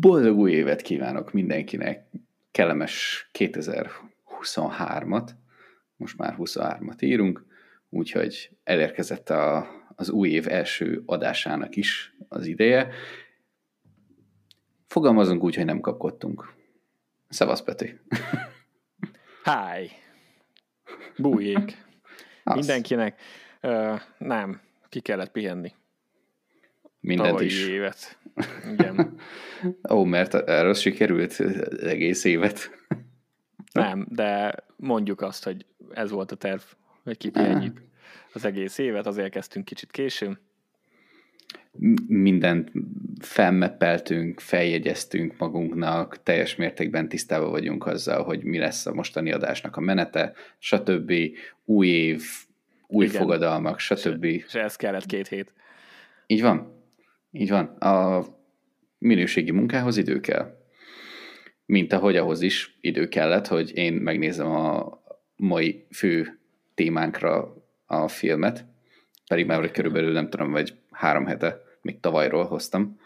Boldog új évet kívánok mindenkinek, kellemes 2023-at, most már 23-at írunk, úgyhogy elérkezett a, az új év első adásának is az ideje. Fogalmazunk úgy, hogy nem kapkodtunk. Szevasz, Peti! Hi! Bújék! Mindenkinek. Uh, nem, ki kellett pihenni. Mindent Tavalyi is. évet. Igen. Ó, mert erről sikerült az egész évet. Nem, de mondjuk azt, hogy ez volt a terv, hogy kipihenjük az egész évet, azért kezdtünk kicsit későn. Mindent felmeppeltünk, feljegyeztünk magunknak, teljes mértékben tisztában vagyunk azzal, hogy mi lesz a mostani adásnak a menete, stb. Új év, új Igen. fogadalmak, stb. És, ez kellett két hét. Így van. Így van. A minőségi munkához idő kell. Mint ahogy ahhoz is idő kellett, hogy én megnézem a mai fő témánkra a filmet, pedig már körülbelül nem tudom, vagy három hete, még tavalyról hoztam.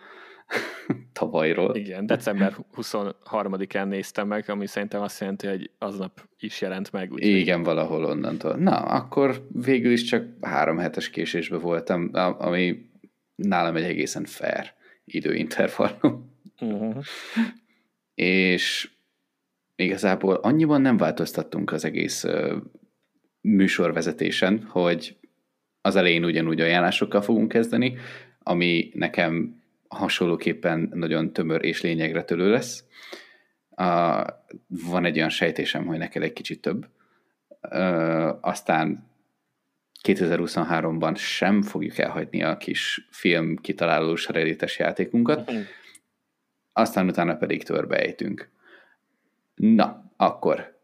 tavalyról. Igen, december 23-án néztem meg, ami szerintem azt jelenti, hogy aznap is jelent meg. Úgy Igen, valahol onnantól. Na, akkor végül is csak három hetes késésbe voltam, ami nálam egy egészen fair időintervallum. Uh-huh. És igazából annyiban nem változtattunk az egész műsorvezetésen, hogy az elején ugyanúgy ajánlásokkal fogunk kezdeni, ami nekem hasonlóképpen nagyon tömör és lényegre tölő lesz. Uh, van egy olyan sejtésem, hogy neked egy kicsit több. Uh, aztán 2023-ban sem fogjuk elhagyni a kis film kitalálós realites játékunkat, uh-huh. aztán utána pedig törbeejtünk. Na, akkor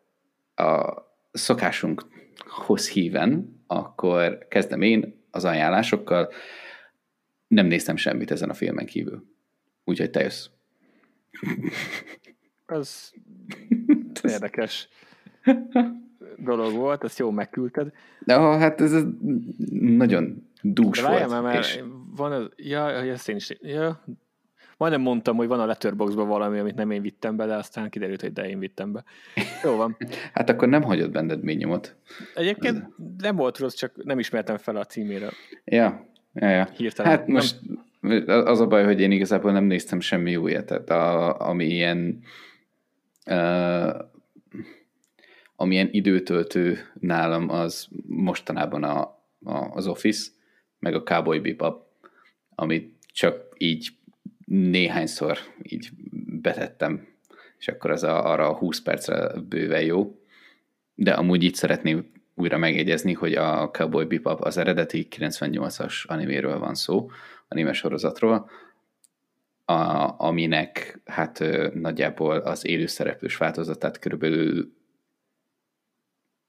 a szokásunkhoz híven, akkor kezdem én az ajánlásokkal. Nem néztem semmit ezen a filmen kívül. Úgyhogy te jössz. Ez érdekes dolog volt, ezt jó megküldted. De hát ez, ez nagyon dús De volt. Már, és... van az, ja, ezt én is, ja, majdnem mondtam, hogy van a Letterboxdban valami, amit nem én vittem be, de aztán kiderült, hogy de én vittem be. Jó van. hát akkor nem hagyod benned mély nyomot. Egyébként ez... nem volt rossz, csak nem ismertem fel a címére. Ja, ja, ja. Hirtelen. Hát most nem... az a baj, hogy én igazából nem néztem semmi újat, tehát a, ami ilyen uh, amilyen időtöltő nálam az mostanában a, a, az Office, meg a Cowboy Bebop, amit csak így néhányszor így betettem, és akkor az a, arra a 20 percre bőven jó. De amúgy így szeretném újra megjegyezni, hogy a Cowboy Bebop az eredeti 98-as animéről van szó, anime sorozatról, a, aminek hát nagyjából az élőszereplős változatát körülbelül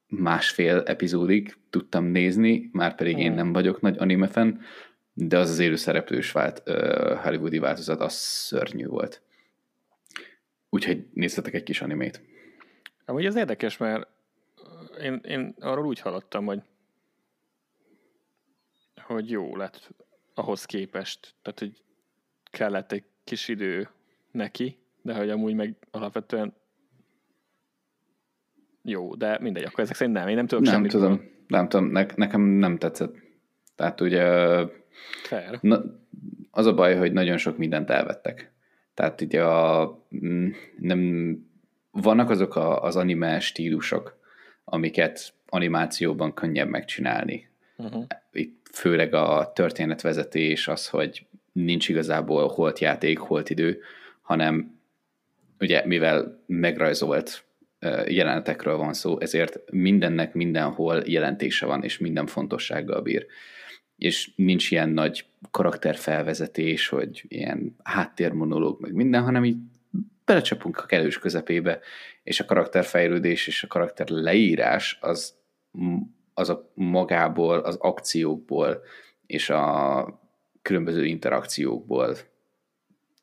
másfél epizódig tudtam nézni, már pedig én nem vagyok nagy anime fan, de az az élő szereplős vált, uh, hollywoodi változat, az szörnyű volt. Úgyhogy nézzetek egy kis animét. Amúgy ez érdekes, mert én, én arról úgy hallottam, hogy hogy jó lett ahhoz képest. Tehát, hogy kellett egy kis idő neki, de hogy amúgy meg alapvetően jó, de mindegy, akkor ezek szerint nem, én nem tudok nem semmit. Tudom, nem tudom, ne, nekem nem tetszett. Tehát ugye Fair. Na, az a baj, hogy nagyon sok mindent elvettek. Tehát ugye a, mm, nem, vannak azok a, az anime stílusok, amiket animációban könnyebb megcsinálni. Uh-huh. Itt főleg a történetvezetés, az, hogy nincs igazából holt játék, holt idő, hanem ugye mivel megrajzolt jelenetekről van szó, ezért mindennek mindenhol jelentése van, és minden fontossággal bír. És nincs ilyen nagy karakterfelvezetés, hogy ilyen háttérmonológ, meg minden, hanem így belecsapunk a kellős közepébe, és a karakterfejlődés és a karakter leírás az, az a magából, az akciókból és a különböző interakciókból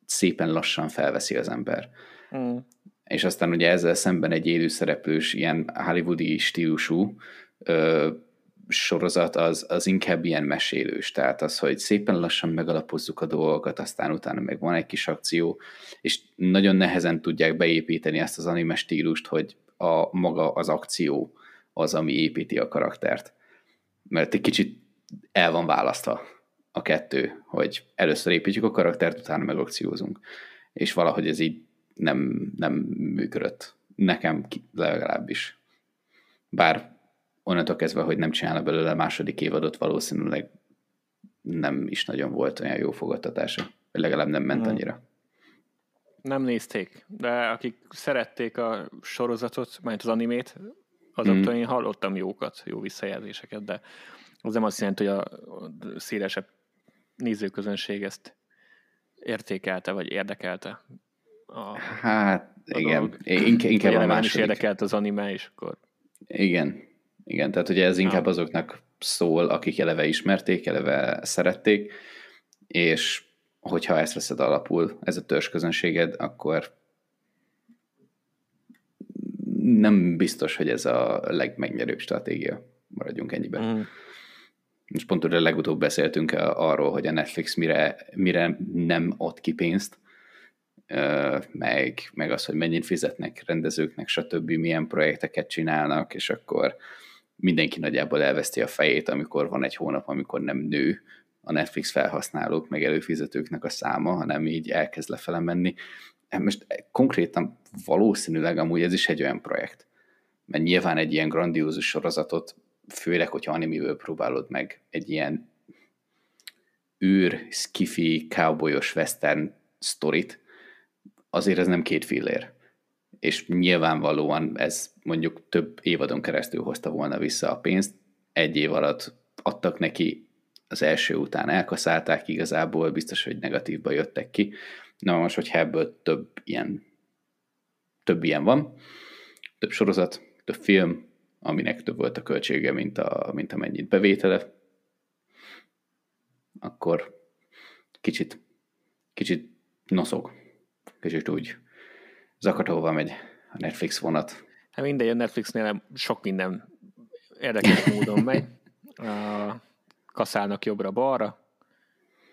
szépen lassan felveszi az ember. Mm és aztán ugye ezzel szemben egy élőszereplős, ilyen hollywoodi stílusú ö, sorozat az, az inkább ilyen mesélős, tehát az, hogy szépen lassan megalapozzuk a dolgokat, aztán utána meg van egy kis akció, és nagyon nehezen tudják beépíteni ezt az anime stílust, hogy a maga az akció az, ami építi a karaktert. Mert egy kicsit el van választva a kettő, hogy először építjük a karaktert, utána meg akciózunk. És valahogy ez így nem, nem működött. Nekem legalábbis. Bár onnantól kezdve, hogy nem csinálna belőle a második évadot, valószínűleg nem is nagyon volt olyan jó fogadtatása. Legalább nem ment annyira. Nem nézték, de akik szerették a sorozatot, majd az animét, azoktól mm. én hallottam jókat, jó visszajelzéseket, de az nem azt jelenti, hogy a szélesebb nézőközönség ezt értékelte, vagy érdekelte. A, hát, a igen. Dolog. Inkább, inkább a második. is érdekelt az anime, és akkor... Igen, igen, tehát ugye ez inkább azoknak szól, akik eleve ismerték, eleve szerették, és hogyha ezt veszed alapul, ez a törzs közönséged, akkor nem biztos, hogy ez a legmegnyerőbb stratégia. Maradjunk ennyiben. Mm. Most pont ugye legutóbb beszéltünk arról, hogy a Netflix mire, mire nem ad ki pénzt, meg, meg az, hogy mennyit fizetnek rendezőknek, stb. milyen projekteket csinálnak, és akkor mindenki nagyjából elveszti a fejét, amikor van egy hónap, amikor nem nő a Netflix felhasználók, meg előfizetőknek a száma, hanem így elkezd lefele menni. Hát most konkrétan valószínűleg amúgy ez is egy olyan projekt, mert nyilván egy ilyen grandiózus sorozatot, főleg, hogyha animéből próbálod meg egy ilyen űr, skifi, cowboyos western sztorit, azért ez nem két fillér és nyilvánvalóan ez mondjuk több évadon keresztül hozta volna vissza a pénzt, egy év alatt adtak neki az első után elkaszálták igazából, biztos, hogy negatívba jöttek ki. Na most, hogyha ebből több ilyen, több ilyen van, több sorozat, több film, aminek több volt a költsége, mint, a, mint amennyit bevétele, akkor kicsit, kicsit noszog, kicsit úgy Zakatóval megy a Netflix vonat. Hát mindegy, a Netflixnél sok minden érdekes módon megy. A, kaszálnak jobbra-balra,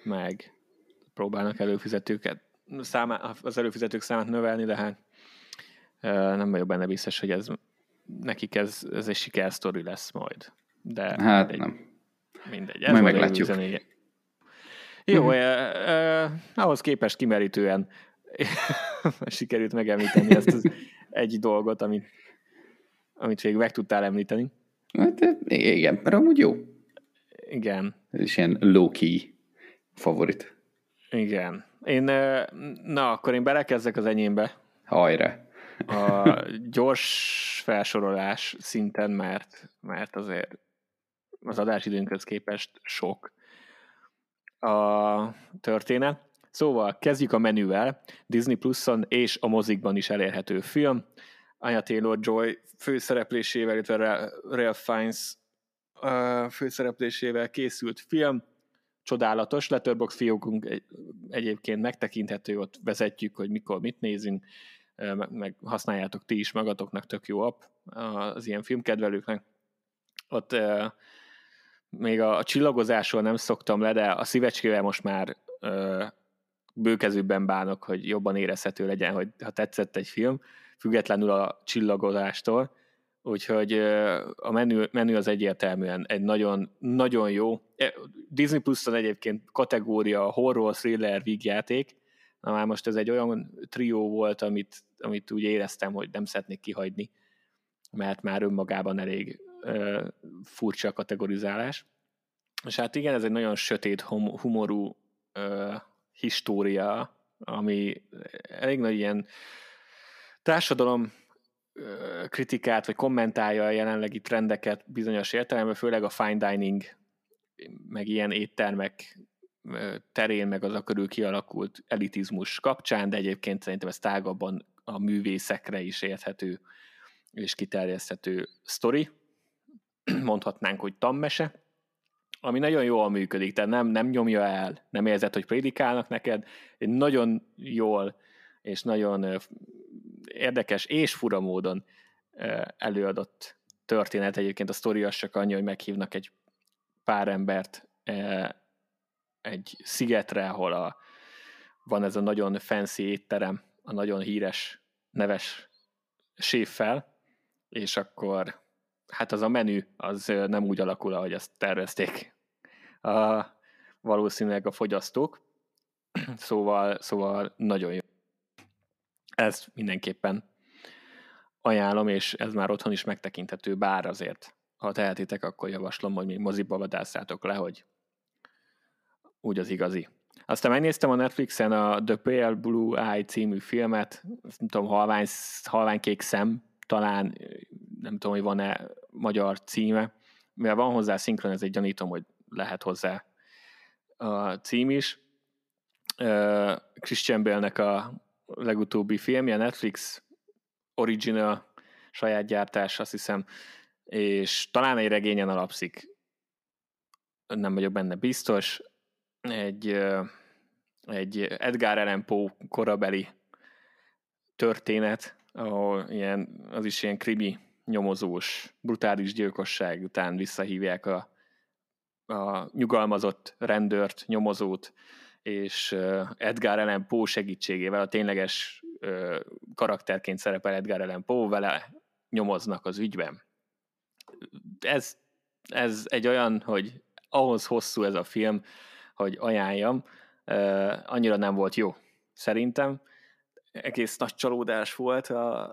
meg próbálnak előfizetőket, számá, az előfizetők számát növelni, de hát nem vagyok benne biztos, hogy ez nekik ez, ez egy sikersztori lesz majd. De hát mindegy. nem. Mindegy. Ez majd meglátjuk. Jó, eh, eh, ahhoz képest kimerítően sikerült megemlíteni ezt az egy dolgot, amit, amit még meg tudtál említeni. Hát igen, mert amúgy jó. Igen. Ez is ilyen low-key favorit. Igen. Én, na, akkor én belekezdek az enyémbe. Hajrá. A gyors felsorolás szinten, mert, mert azért az adásidőnkhöz képest sok a történet. Szóval kezdjük a menüvel. Disney Plus-on és a mozikban is elérhető film. Anya Taylor-Joy főszereplésével, illetve Ralph Fiennes főszereplésével készült film. Csodálatos, Letterbox fiókunk egy, egyébként megtekinthető, ott vezetjük, hogy mikor mit nézünk, meg használjátok ti is magatoknak, tök jó app az ilyen filmkedvelőknek. Ott még a, a csillagozásról nem szoktam le, de a szívecskével most már bőkezőbben bánok, hogy jobban érezhető legyen, hogy ha tetszett egy film, függetlenül a csillagozástól, úgyhogy a menü, menü az egyértelműen egy nagyon, nagyon jó. E, Disney Plus-on egyébként kategória horror, thriller, vígjáték, na már most ez egy olyan trió volt, amit, amit úgy éreztem, hogy nem szeretnék kihagyni, mert már önmagában elég uh, furcsa a kategorizálás. És hát igen, ez egy nagyon sötét, humorú uh, história, ami elég nagy ilyen társadalom kritikát, vagy kommentálja a jelenlegi trendeket bizonyos értelemben, főleg a fine dining, meg ilyen éttermek terén, meg az a körül kialakult elitizmus kapcsán, de egyébként szerintem ez tágabban a művészekre is érthető és kiterjeszthető sztori. Mondhatnánk, hogy tammese ami nagyon jól működik, tehát nem, nem nyomja el, nem érzed, hogy prédikálnak neked, nagyon jól és nagyon érdekes és fura módon előadott történet. Egyébként a sztori az csak annyi, hogy meghívnak egy pár embert egy szigetre, ahol a, van ez a nagyon fancy étterem, a nagyon híres, neves séffel, és akkor hát az a menü az nem úgy alakul, ahogy azt tervezték a, valószínűleg a fogyasztók, szóval, szóval nagyon jó. Ezt mindenképpen ajánlom, és ez már otthon is megtekinthető, bár azért, ha tehetitek, akkor javaslom, hogy még moziba vadásszátok le, hogy úgy az igazi. Aztán megnéztem a Netflixen a The Pale Blue Eye című filmet, nem tudom, halvány, halványkék szem, talán nem tudom, hogy van-e magyar címe, mivel van hozzá szinkron, egy gyanítom, hogy lehet hozzá a cím is. Christian Bale-nek a legutóbbi filmje, Netflix original saját gyártás, azt hiszem, és talán egy regényen alapszik, nem vagyok benne biztos, egy, egy Edgar Allan Poe korabeli történet, ahol ilyen, az is ilyen krimi, nyomozós, brutális gyilkosság után visszahívják a, a nyugalmazott rendőrt, nyomozót, és Edgar Allan Poe segítségével, a tényleges karakterként szerepel Edgar Allan Poe, vele nyomoznak az ügyben. Ez, ez egy olyan, hogy ahhoz hosszú ez a film, hogy ajánljam, annyira nem volt jó, szerintem. Egész nagy csalódás volt, a,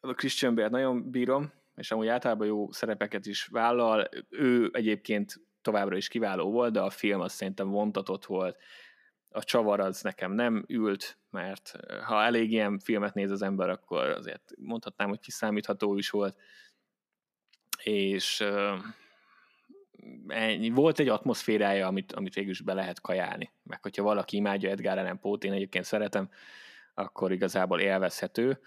a Christian Bale nagyon bírom, és amúgy általában jó szerepeket is vállal. Ő egyébként továbbra is kiváló volt, de a film azt szerintem vontatott volt, a csavar az nekem nem ült, mert ha elég ilyen filmet néz az ember, akkor azért mondhatnám, hogy kiszámítható is volt. És ennyi. volt egy atmoszférája, amit, amit végül is be lehet kajálni. Meg hogyha valaki imádja Edgar Allan Poe-t, én egyébként szeretem, akkor igazából élvezhető.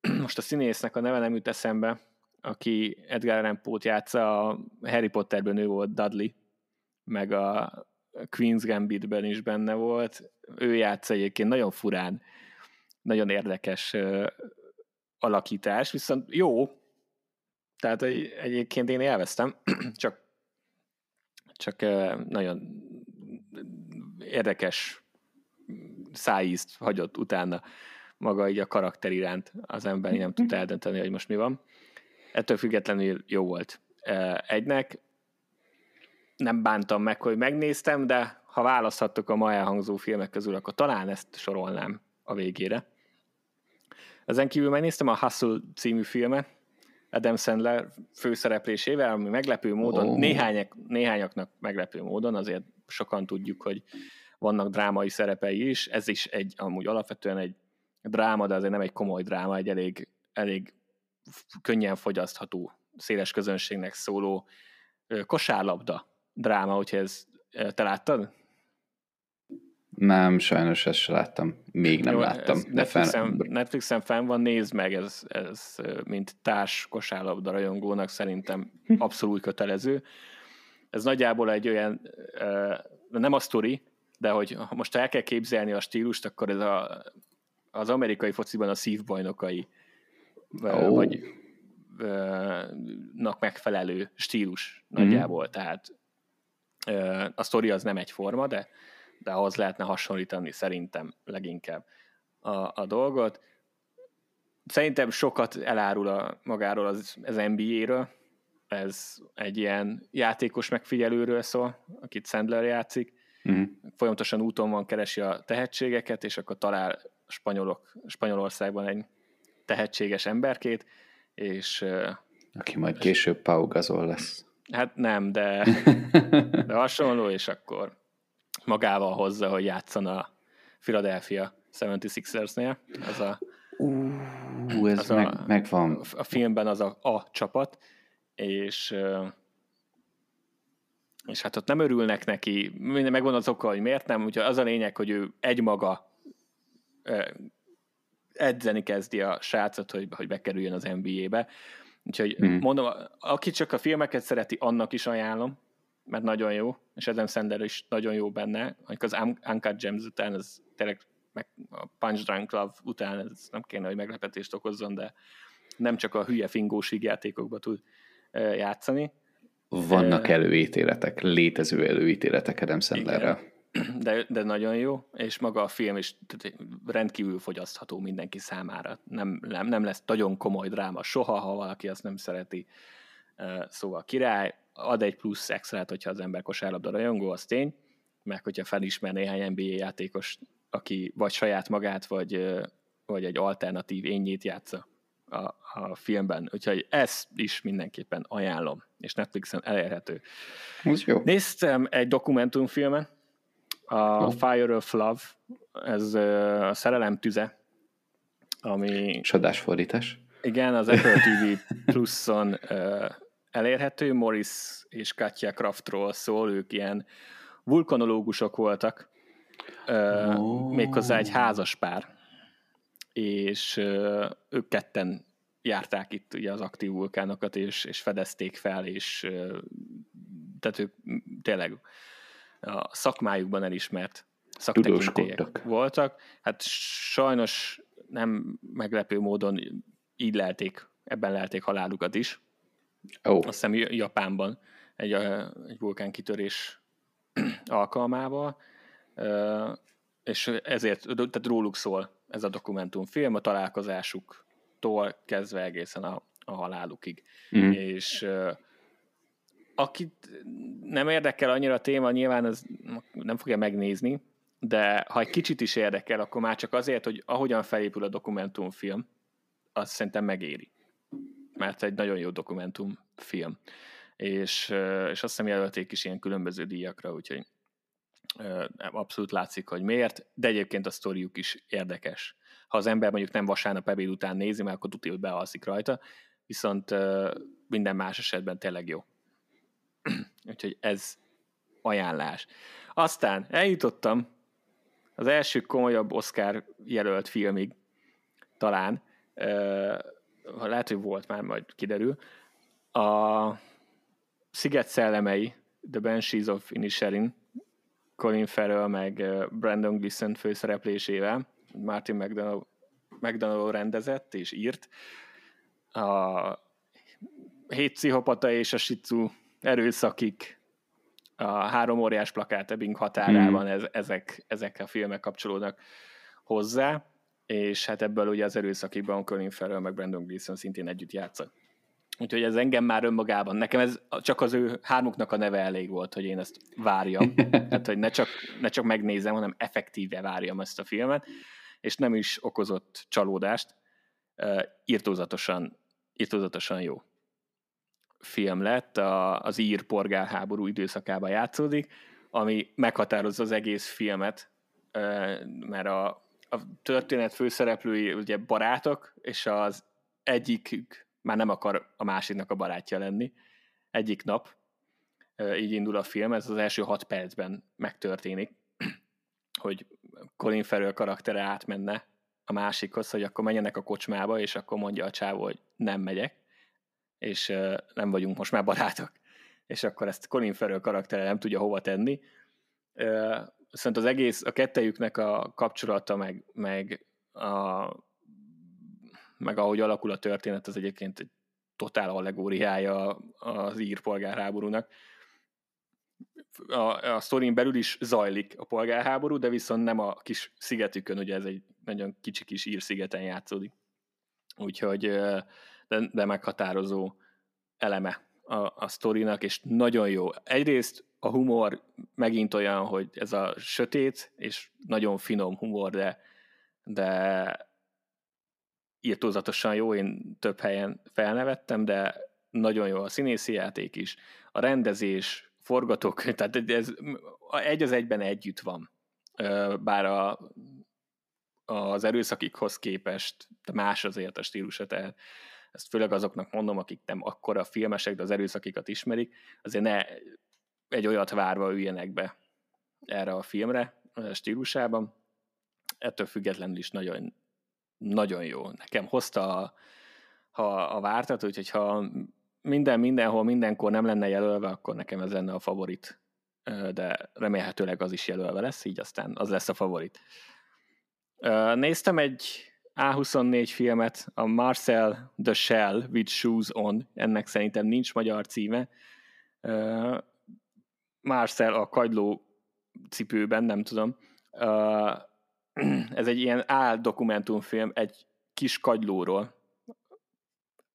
Most a színésznek a neve nem jut eszembe, aki Edgar Allan Poe-t játsza, a Harry Potterben ő volt Dudley, meg a Queen's Gambitben is benne volt. Ő játsza egyébként nagyon furán, nagyon érdekes alakítás, viszont jó, tehát egyébként én élveztem, csak, csak nagyon érdekes szájízt hagyott utána maga így a karakter iránt az ember nem tudta eldönteni, hogy most mi van. Ettől függetlenül jó volt egynek, nem bántam meg, hogy megnéztem, de ha választhattok a ma elhangzó filmek közül, akkor talán ezt sorolnám a végére. Ezen kívül megnéztem a Hustle című filmet, Adam Sandler főszereplésével, ami meglepő módon, oh. néhányak, néhányaknak meglepő módon, azért sokan tudjuk, hogy vannak drámai szerepei is, ez is egy, amúgy alapvetően egy dráma, de azért nem egy komoly dráma, egy elég, elég könnyen fogyasztható, széles közönségnek szóló kosárlabda dráma, hogyha ez te láttad? Nem, sajnos ezt sem láttam. Még nem Jó, láttam. De Netflixen, fenn... Netflixen fenn van, nézd meg, ez, ez mint társ kosárlabda rajongónak szerintem abszolút kötelező. Ez nagyjából egy olyan, nem a sztori, de hogy most el kell képzelni a stílust, akkor ez a, az amerikai fociban a szívbajnokai, oh. vagy nak megfelelő stílus mm. nagyjából. Tehát a sztori az nem egyforma, de, de ahhoz lehetne hasonlítani szerintem leginkább a, a dolgot. Szerintem sokat elárul a, magáról az, az NBA-ről, ez egy ilyen játékos megfigyelőről szól, akit Sandler játszik, uh-huh. folyamatosan úton van, keresi a tehetségeket, és akkor talál spanyolok, Spanyolországban egy tehetséges emberkét, és... Aki majd később Pau Gasol lesz. Hát nem, de, de hasonló, és akkor magával hozza, hogy játszan a Philadelphia 76ersnél. Ez a, uh, ez az meg, a, megvan. A filmben az a, a csapat, és és hát ott nem örülnek neki, megvan az oka, hogy miért nem, úgyhogy az a lényeg, hogy ő egymaga edzeni kezdi a srácot, hogy, hogy bekerüljön az NBA-be, Úgyhogy mm. mondom, aki csak a filmeket szereti, annak is ajánlom, mert nagyon jó, és Adam Sandler is nagyon jó benne, amikor az Uncut Gems után az tényleg meg a Punch Drunk Love után ez nem kéne, hogy meglepetést okozzon, de nem csak a hülye fingós játékokba tud játszani. Vannak előítéletek, létező előítéletek Adam Sandlerrel. De, de nagyon jó, és maga a film is rendkívül fogyasztható mindenki számára. Nem, nem, nem lesz nagyon komoly dráma soha, ha valaki azt nem szereti. Szóval király, ad egy plusz extrát, hogyha az ember kosárlabda rajongó, az tény, meg hogyha felismer néhány NBA játékos, aki vagy saját magát, vagy, vagy egy alternatív ényét játsza a, a filmben. Úgyhogy ezt is mindenképpen ajánlom, és Netflixen elérhető. Ez jó. Néztem egy dokumentumfilmet, a oh. Fire of Love, ez a szerelem tüze, ami... Csodás fordítás. Igen, az Apple TV Pluson elérhető, Morris és Katja Kraftról szól, ők ilyen vulkanológusok voltak, oh. méghozzá egy házas pár, és ők ketten járták itt ugye az aktív vulkánokat, és, és fedezték fel, és tehát ők tényleg a szakmájukban elismert szaktekintélyek voltak. Hát sajnos nem meglepő módon így lelték, ebben lelték halálukat is. Oh. Azt hiszem Japánban egy, egy vulkánkitörés alkalmával, és ezért, tehát róluk szól ez a dokumentumfilm, a találkozásuktól kezdve egészen a, a halálukig. Mm. És akit nem érdekel annyira a téma, nyilván ez nem fogja megnézni, de ha egy kicsit is érdekel, akkor már csak azért, hogy ahogyan felépül a dokumentumfilm, azt szerintem megéri. Mert egy nagyon jó dokumentumfilm. És, és azt hiszem jelölték is ilyen különböző díjakra, úgyhogy abszolút látszik, hogy miért, de egyébként a sztoriuk is érdekes. Ha az ember mondjuk nem vasárnap ebéd után nézi, mert akkor tudja, hogy bealszik rajta, viszont minden más esetben tényleg jó. Úgyhogy ez ajánlás. Aztán eljutottam az első komolyabb Oscar jelölt filmig, talán, uh, lehet, hogy volt már, majd kiderül, a Sziget szellemei, The Banshees of Inisherin, Colin Farrell meg Brandon Gleeson főszereplésével, Martin McDonald, McDonald rendezett és írt. A hét pszichopata és a Shitsu erőszakik, a három óriás plakát Ebbing határában hmm. ez, ezek, ezek a filmek kapcsolódnak hozzá, és hát ebből ugye az erőszakikban Colin Farrell meg Brandon Gleeson szintén együtt játszott. Úgyhogy ez engem már önmagában, nekem ez csak az ő hármuknak a neve elég volt, hogy én ezt várjam. Tehát, hogy ne csak, ne csak megnézem, hanem effektíve várjam ezt a filmet, és nem is okozott csalódást. Uh, írtózatosan, írtózatosan jó film lett, a, az ír polgárháború időszakában játszódik, ami meghatározza az egész filmet, mert a, a történet főszereplői ugye barátok, és az egyikük már nem akar a másiknak a barátja lenni. Egyik nap így indul a film, ez az első hat percben megtörténik, hogy Colin Farrell karaktere átmenne a másikhoz, hogy akkor menjenek a kocsmába, és akkor mondja a csávó, hogy nem megyek, és nem vagyunk most már barátok. És akkor ezt Colin Farrell karaktere nem tudja hova tenni. Viszont az egész, a kettejüknek a kapcsolata, meg, meg, a, meg ahogy alakul a történet, az egyébként egy totál allegóriája az ír polgárháborúnak. A, a sztorin belül is zajlik a polgárháború, de viszont nem a kis szigetükön, ugye ez egy nagyon kicsi kis ír szigeten játszódik. Úgyhogy de, de meghatározó eleme a, a sztorinak, és nagyon jó. Egyrészt a humor megint olyan, hogy ez a sötét, és nagyon finom humor, de, de írtózatosan jó, én több helyen felnevettem, de nagyon jó a színészi játék is, a rendezés, forgatók, tehát ez egy az egyben együtt van. Bár a, az erőszakikhoz képest más azért a stílusa, tehát ezt főleg azoknak mondom, akik nem akkora filmesek, de az erőszakikat ismerik, azért ne egy olyat várva üljenek be erre a filmre a stílusában. Ettől függetlenül is nagyon, nagyon jó. Nekem hozta a, ha a vártat, úgyhogy ha minden, mindenhol, mindenkor nem lenne jelölve, akkor nekem ez lenne a favorit. De remélhetőleg az is jelölve lesz, így aztán az lesz a favorit. Néztem egy A24 filmet, a Marcel the Shell with Shoes On, ennek szerintem nincs magyar címe. Marcel a kagyló cipőben, nem tudom. Ez egy ilyen áll dokumentumfilm egy kis kagylóról,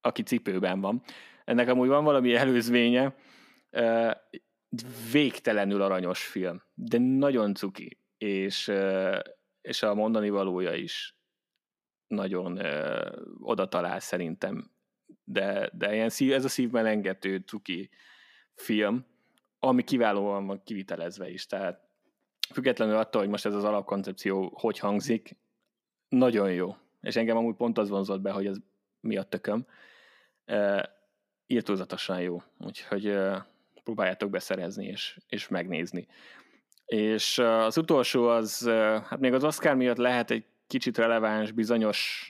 aki cipőben van. Ennek amúgy van valami előzménye, végtelenül aranyos film, de nagyon cuki, és, és a mondani valója is nagyon oda talál szerintem. De, de ilyen szív, ez a szívben engető cuki film, ami kiválóan van kivitelezve is, tehát függetlenül attól, hogy most ez az alapkoncepció hogy hangzik, nagyon jó. És engem amúgy pont az vonzott be, hogy ez mi a tököm. E, írtózatosan jó. Úgyhogy e, próbáljátok beszerezni és, és megnézni. És az utolsó az, hát még az Oscar miatt lehet egy kicsit releváns bizonyos,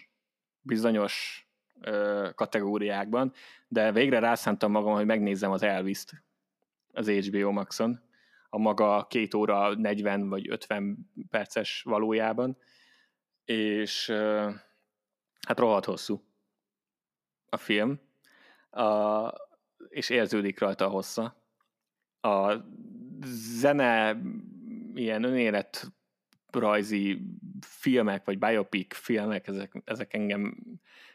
bizonyos ö, kategóriákban, de végre rászántam magam, hogy megnézzem az Elvis-t az HBO Maxon, a maga két óra 40 vagy 50 perces valójában, és ö, hát rohadt hosszú a film, a, és érződik rajta a hossza. A zene ilyen önélet rajzi filmek, vagy biopic filmek, ezek, ezek engem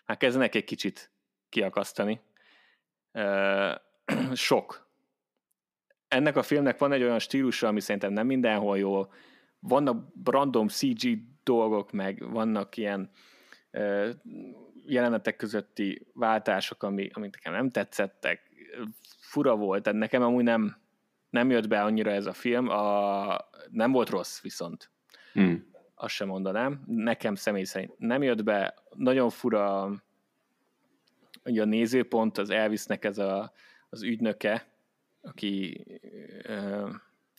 már kezdenek egy kicsit kiakasztani. Sok. Ennek a filmnek van egy olyan stílusa, ami szerintem nem mindenhol jó. Vannak random CG dolgok, meg vannak ilyen jelenetek közötti váltások, ami, amik nekem nem tetszettek. Fura volt, tehát nekem amúgy nem, nem jött be annyira ez a film. A, nem volt rossz viszont. Hmm. Azt sem mondanám. Nekem személy szerint nem jött be. Nagyon fura ugye a nézőpont, az Elvisnek ez a, az ügynöke, aki ö,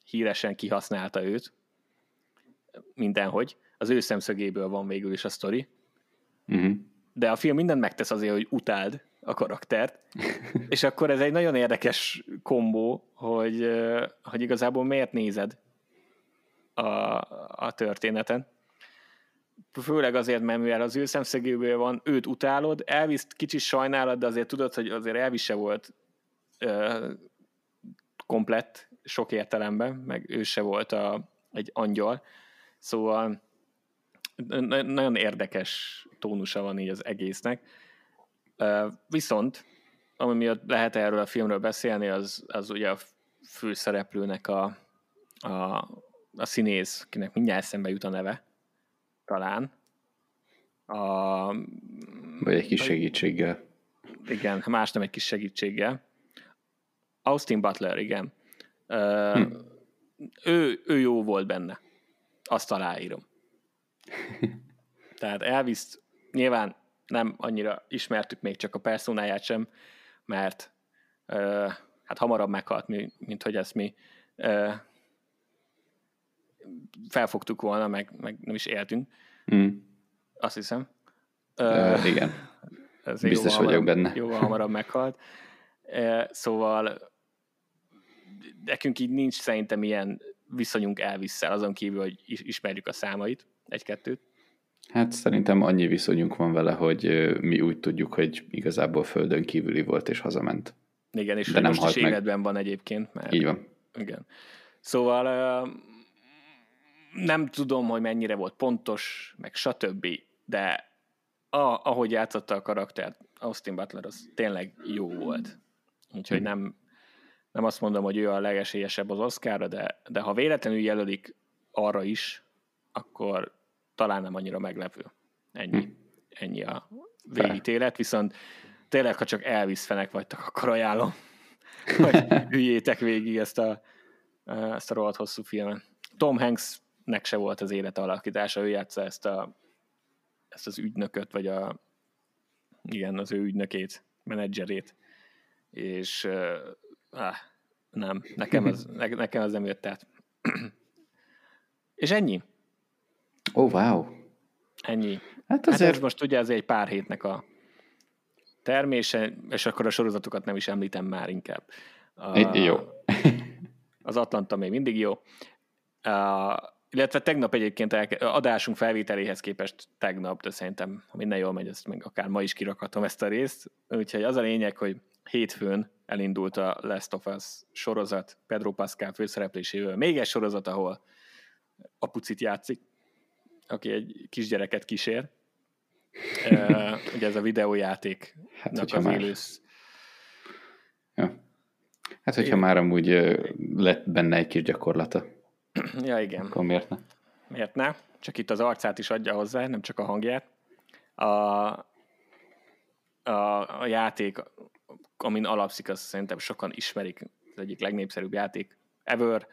híresen kihasználta őt mindenhogy. Az ő szemszögéből van végül is a sztori. Uh-huh. De a film mindent megtesz azért, hogy utáld a karaktert, és akkor ez egy nagyon érdekes kombó, hogy, hogy igazából miért nézed a, a történeten. Főleg azért, mert mivel az ő szemszögéből van, őt utálod, Elvis kicsit sajnálod, de azért tudod, hogy azért Elvis volt ö, komplett sok értelemben, meg ő se volt a, egy angyal. Szóval nagyon érdekes tónusa van így az egésznek. Viszont, ami miatt lehet erről a filmről beszélni, az, az ugye a főszereplőnek a, a, a színész, kinek mindjárt eszembe jut a neve, talán. A, Vagy egy kis segítséggel. Igen, más nem egy kis segítséggel. Austin Butler, igen. hm. ő, ő jó volt benne. Azt aláírom. Tehát Elvis nyilván nem annyira ismertük még csak a personáját sem, mert uh, hát hamarabb meghalt, mint hogy ezt mi uh, felfogtuk volna, meg, meg nem is éltünk. Mm. Azt hiszem. Uh, igen. Ez Biztos vagyok hamarabb, benne. Jóval hamarabb meghalt. Uh, szóval nekünk így nincs szerintem ilyen viszonyunk elvisszel, azon kívül, hogy ismerjük a számait, egy-kettőt. Hát szerintem annyi viszonyunk van vele, hogy mi úgy tudjuk, hogy igazából földön kívüli volt és hazament. Igen, és De nem most is életben van egyébként. Mert... Így van. Igen. Szóval nem tudom, hogy mennyire volt pontos, meg stb., de a, ahogy játszotta a karaktert, Austin Butler az tényleg jó volt. Úgyhogy nem, nem azt mondom, hogy ő a legesélyesebb az Oscarra, de, de ha véletlenül jelölik arra is, akkor talán nem annyira meglepő. Ennyi, hm. ennyi a végítélet, viszont tényleg, ha csak Elvis fenek vagytok, akkor ajánlom, hogy üljétek végig ezt a, ezt a rohadt hosszú filmet. Tom Hanksnek se volt az élete alakítása, ő játsza ezt, a, ezt az ügynököt, vagy a, igen, az ő ügynökét, menedzserét, és uh, nem, nekem az, ne, nekem az nem jött át. és ennyi. Oh, wow. Ennyi. Hát, azért... hát ez most ugye ez egy pár hétnek a termése, és akkor a sorozatokat nem is említem már inkább. A, jó. az Atlanta még mindig jó. A, illetve tegnap egyébként elke- adásunk felvételéhez képest tegnap, de szerintem, ha minden jól megy, ezt meg akár ma is kirakhatom ezt a részt. Úgyhogy az a lényeg, hogy hétfőn elindult a Last of Us sorozat Pedro Pascal főszereplésével. Még egy sorozat, ahol apucit játszik, aki egy kisgyereket kísér. uh, ugye ez a videójáték hát, az már... élősz. Ja. Hát, hogyha igen. már amúgy lett benne egy kis gyakorlata. Ja, igen. Akkor miért ne? Miért ne? Csak itt az arcát is adja hozzá, nem csak a hangját. A, a, a játék, amin alapszik, azt szerintem sokan ismerik, az egyik legnépszerűbb játék ever,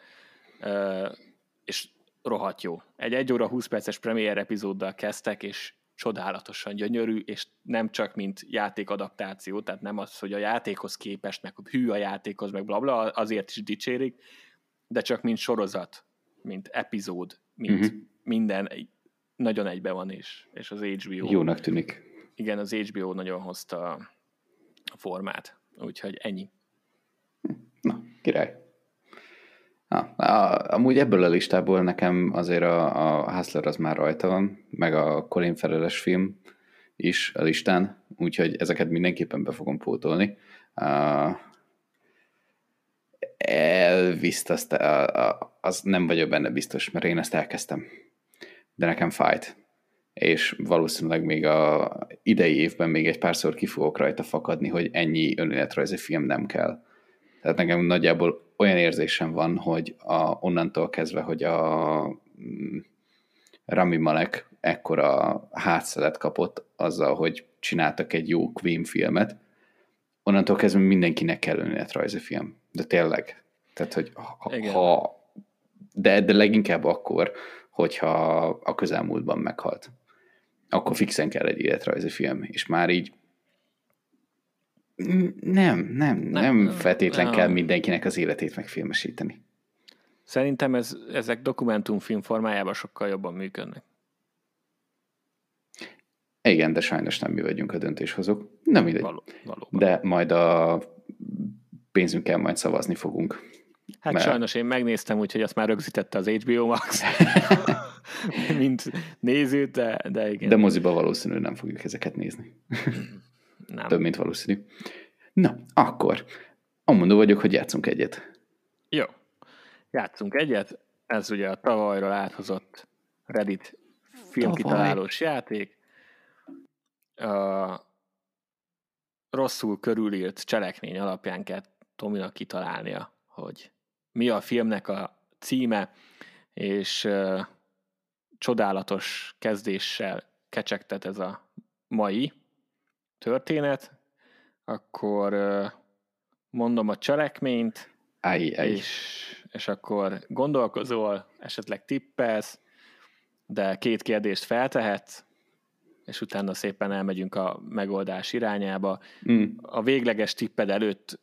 és rohadt jó. Egy 1 óra 20 perces premier epizóddal kezdtek, és csodálatosan gyönyörű, és nem csak mint játékadaptáció, tehát nem az, hogy a játékhoz képest, meg hű a játékhoz, meg blabla, azért is dicsérik, de csak mint sorozat, mint epizód, mint uh-huh. minden nagyon egybe van, és, és az HBO... Jónak tűnik. Igen, az HBO nagyon hozta a formát, úgyhogy ennyi. Na, király. Na, amúgy ebből a listából nekem azért a, a Hustler az már rajta van, meg a Colin Farrell-es film is a listán, úgyhogy ezeket mindenképpen be fogom pótolni. Uh, Elviszt azt, az nem vagyok benne biztos, mert én ezt elkezdtem. De nekem fájt. És valószínűleg még a idei évben még egy párszor ki fogok rajta fakadni, hogy ennyi önéletrajzi film nem kell. Tehát nekem nagyjából olyan érzésem van, hogy a, onnantól kezdve, hogy a mm, Rami Malek ekkora hátszelet kapott azzal, hogy csináltak egy jó Queen filmet, onnantól kezdve mindenkinek kell önéletrajzi film. De tényleg. Tehát, hogy ha, ha de, de leginkább akkor, hogyha a közelmúltban meghalt. Akkor fixen kell egy életrajzi film, és már így nem, nem, nem, nem feltétlen nem. kell mindenkinek az életét megfilmesíteni. Szerintem ez, ezek dokumentumfilm formájában sokkal jobban működnek. Igen, de sajnos nem mi vagyunk a döntéshozók. Nem mindegy. Való, valóban. De majd a pénzünkkel majd szavazni fogunk. Hát mert... sajnos én megnéztem, úgyhogy azt már rögzítette az HBO Max, mint néző, de, de igen. De moziba valószínű nem fogjuk ezeket nézni. Nem. Több, mint valószínű. Na, akkor. Amondó vagyok, hogy játszunk egyet. Jó. Játszunk egyet. Ez ugye a tavalyról áthozott Reddit filmkitalálós Tavaly. játék. A rosszul körülírt cselekmény alapján kell Tominak kitalálnia, hogy mi a filmnek a címe, és csodálatos kezdéssel kecsegtet ez a mai történet, akkor mondom a cselekményt, Aj, aj. És, és akkor gondolkozol, esetleg tippelsz, de két kérdést feltehetsz, és utána szépen elmegyünk a megoldás irányába. Mm. A végleges tipped előtt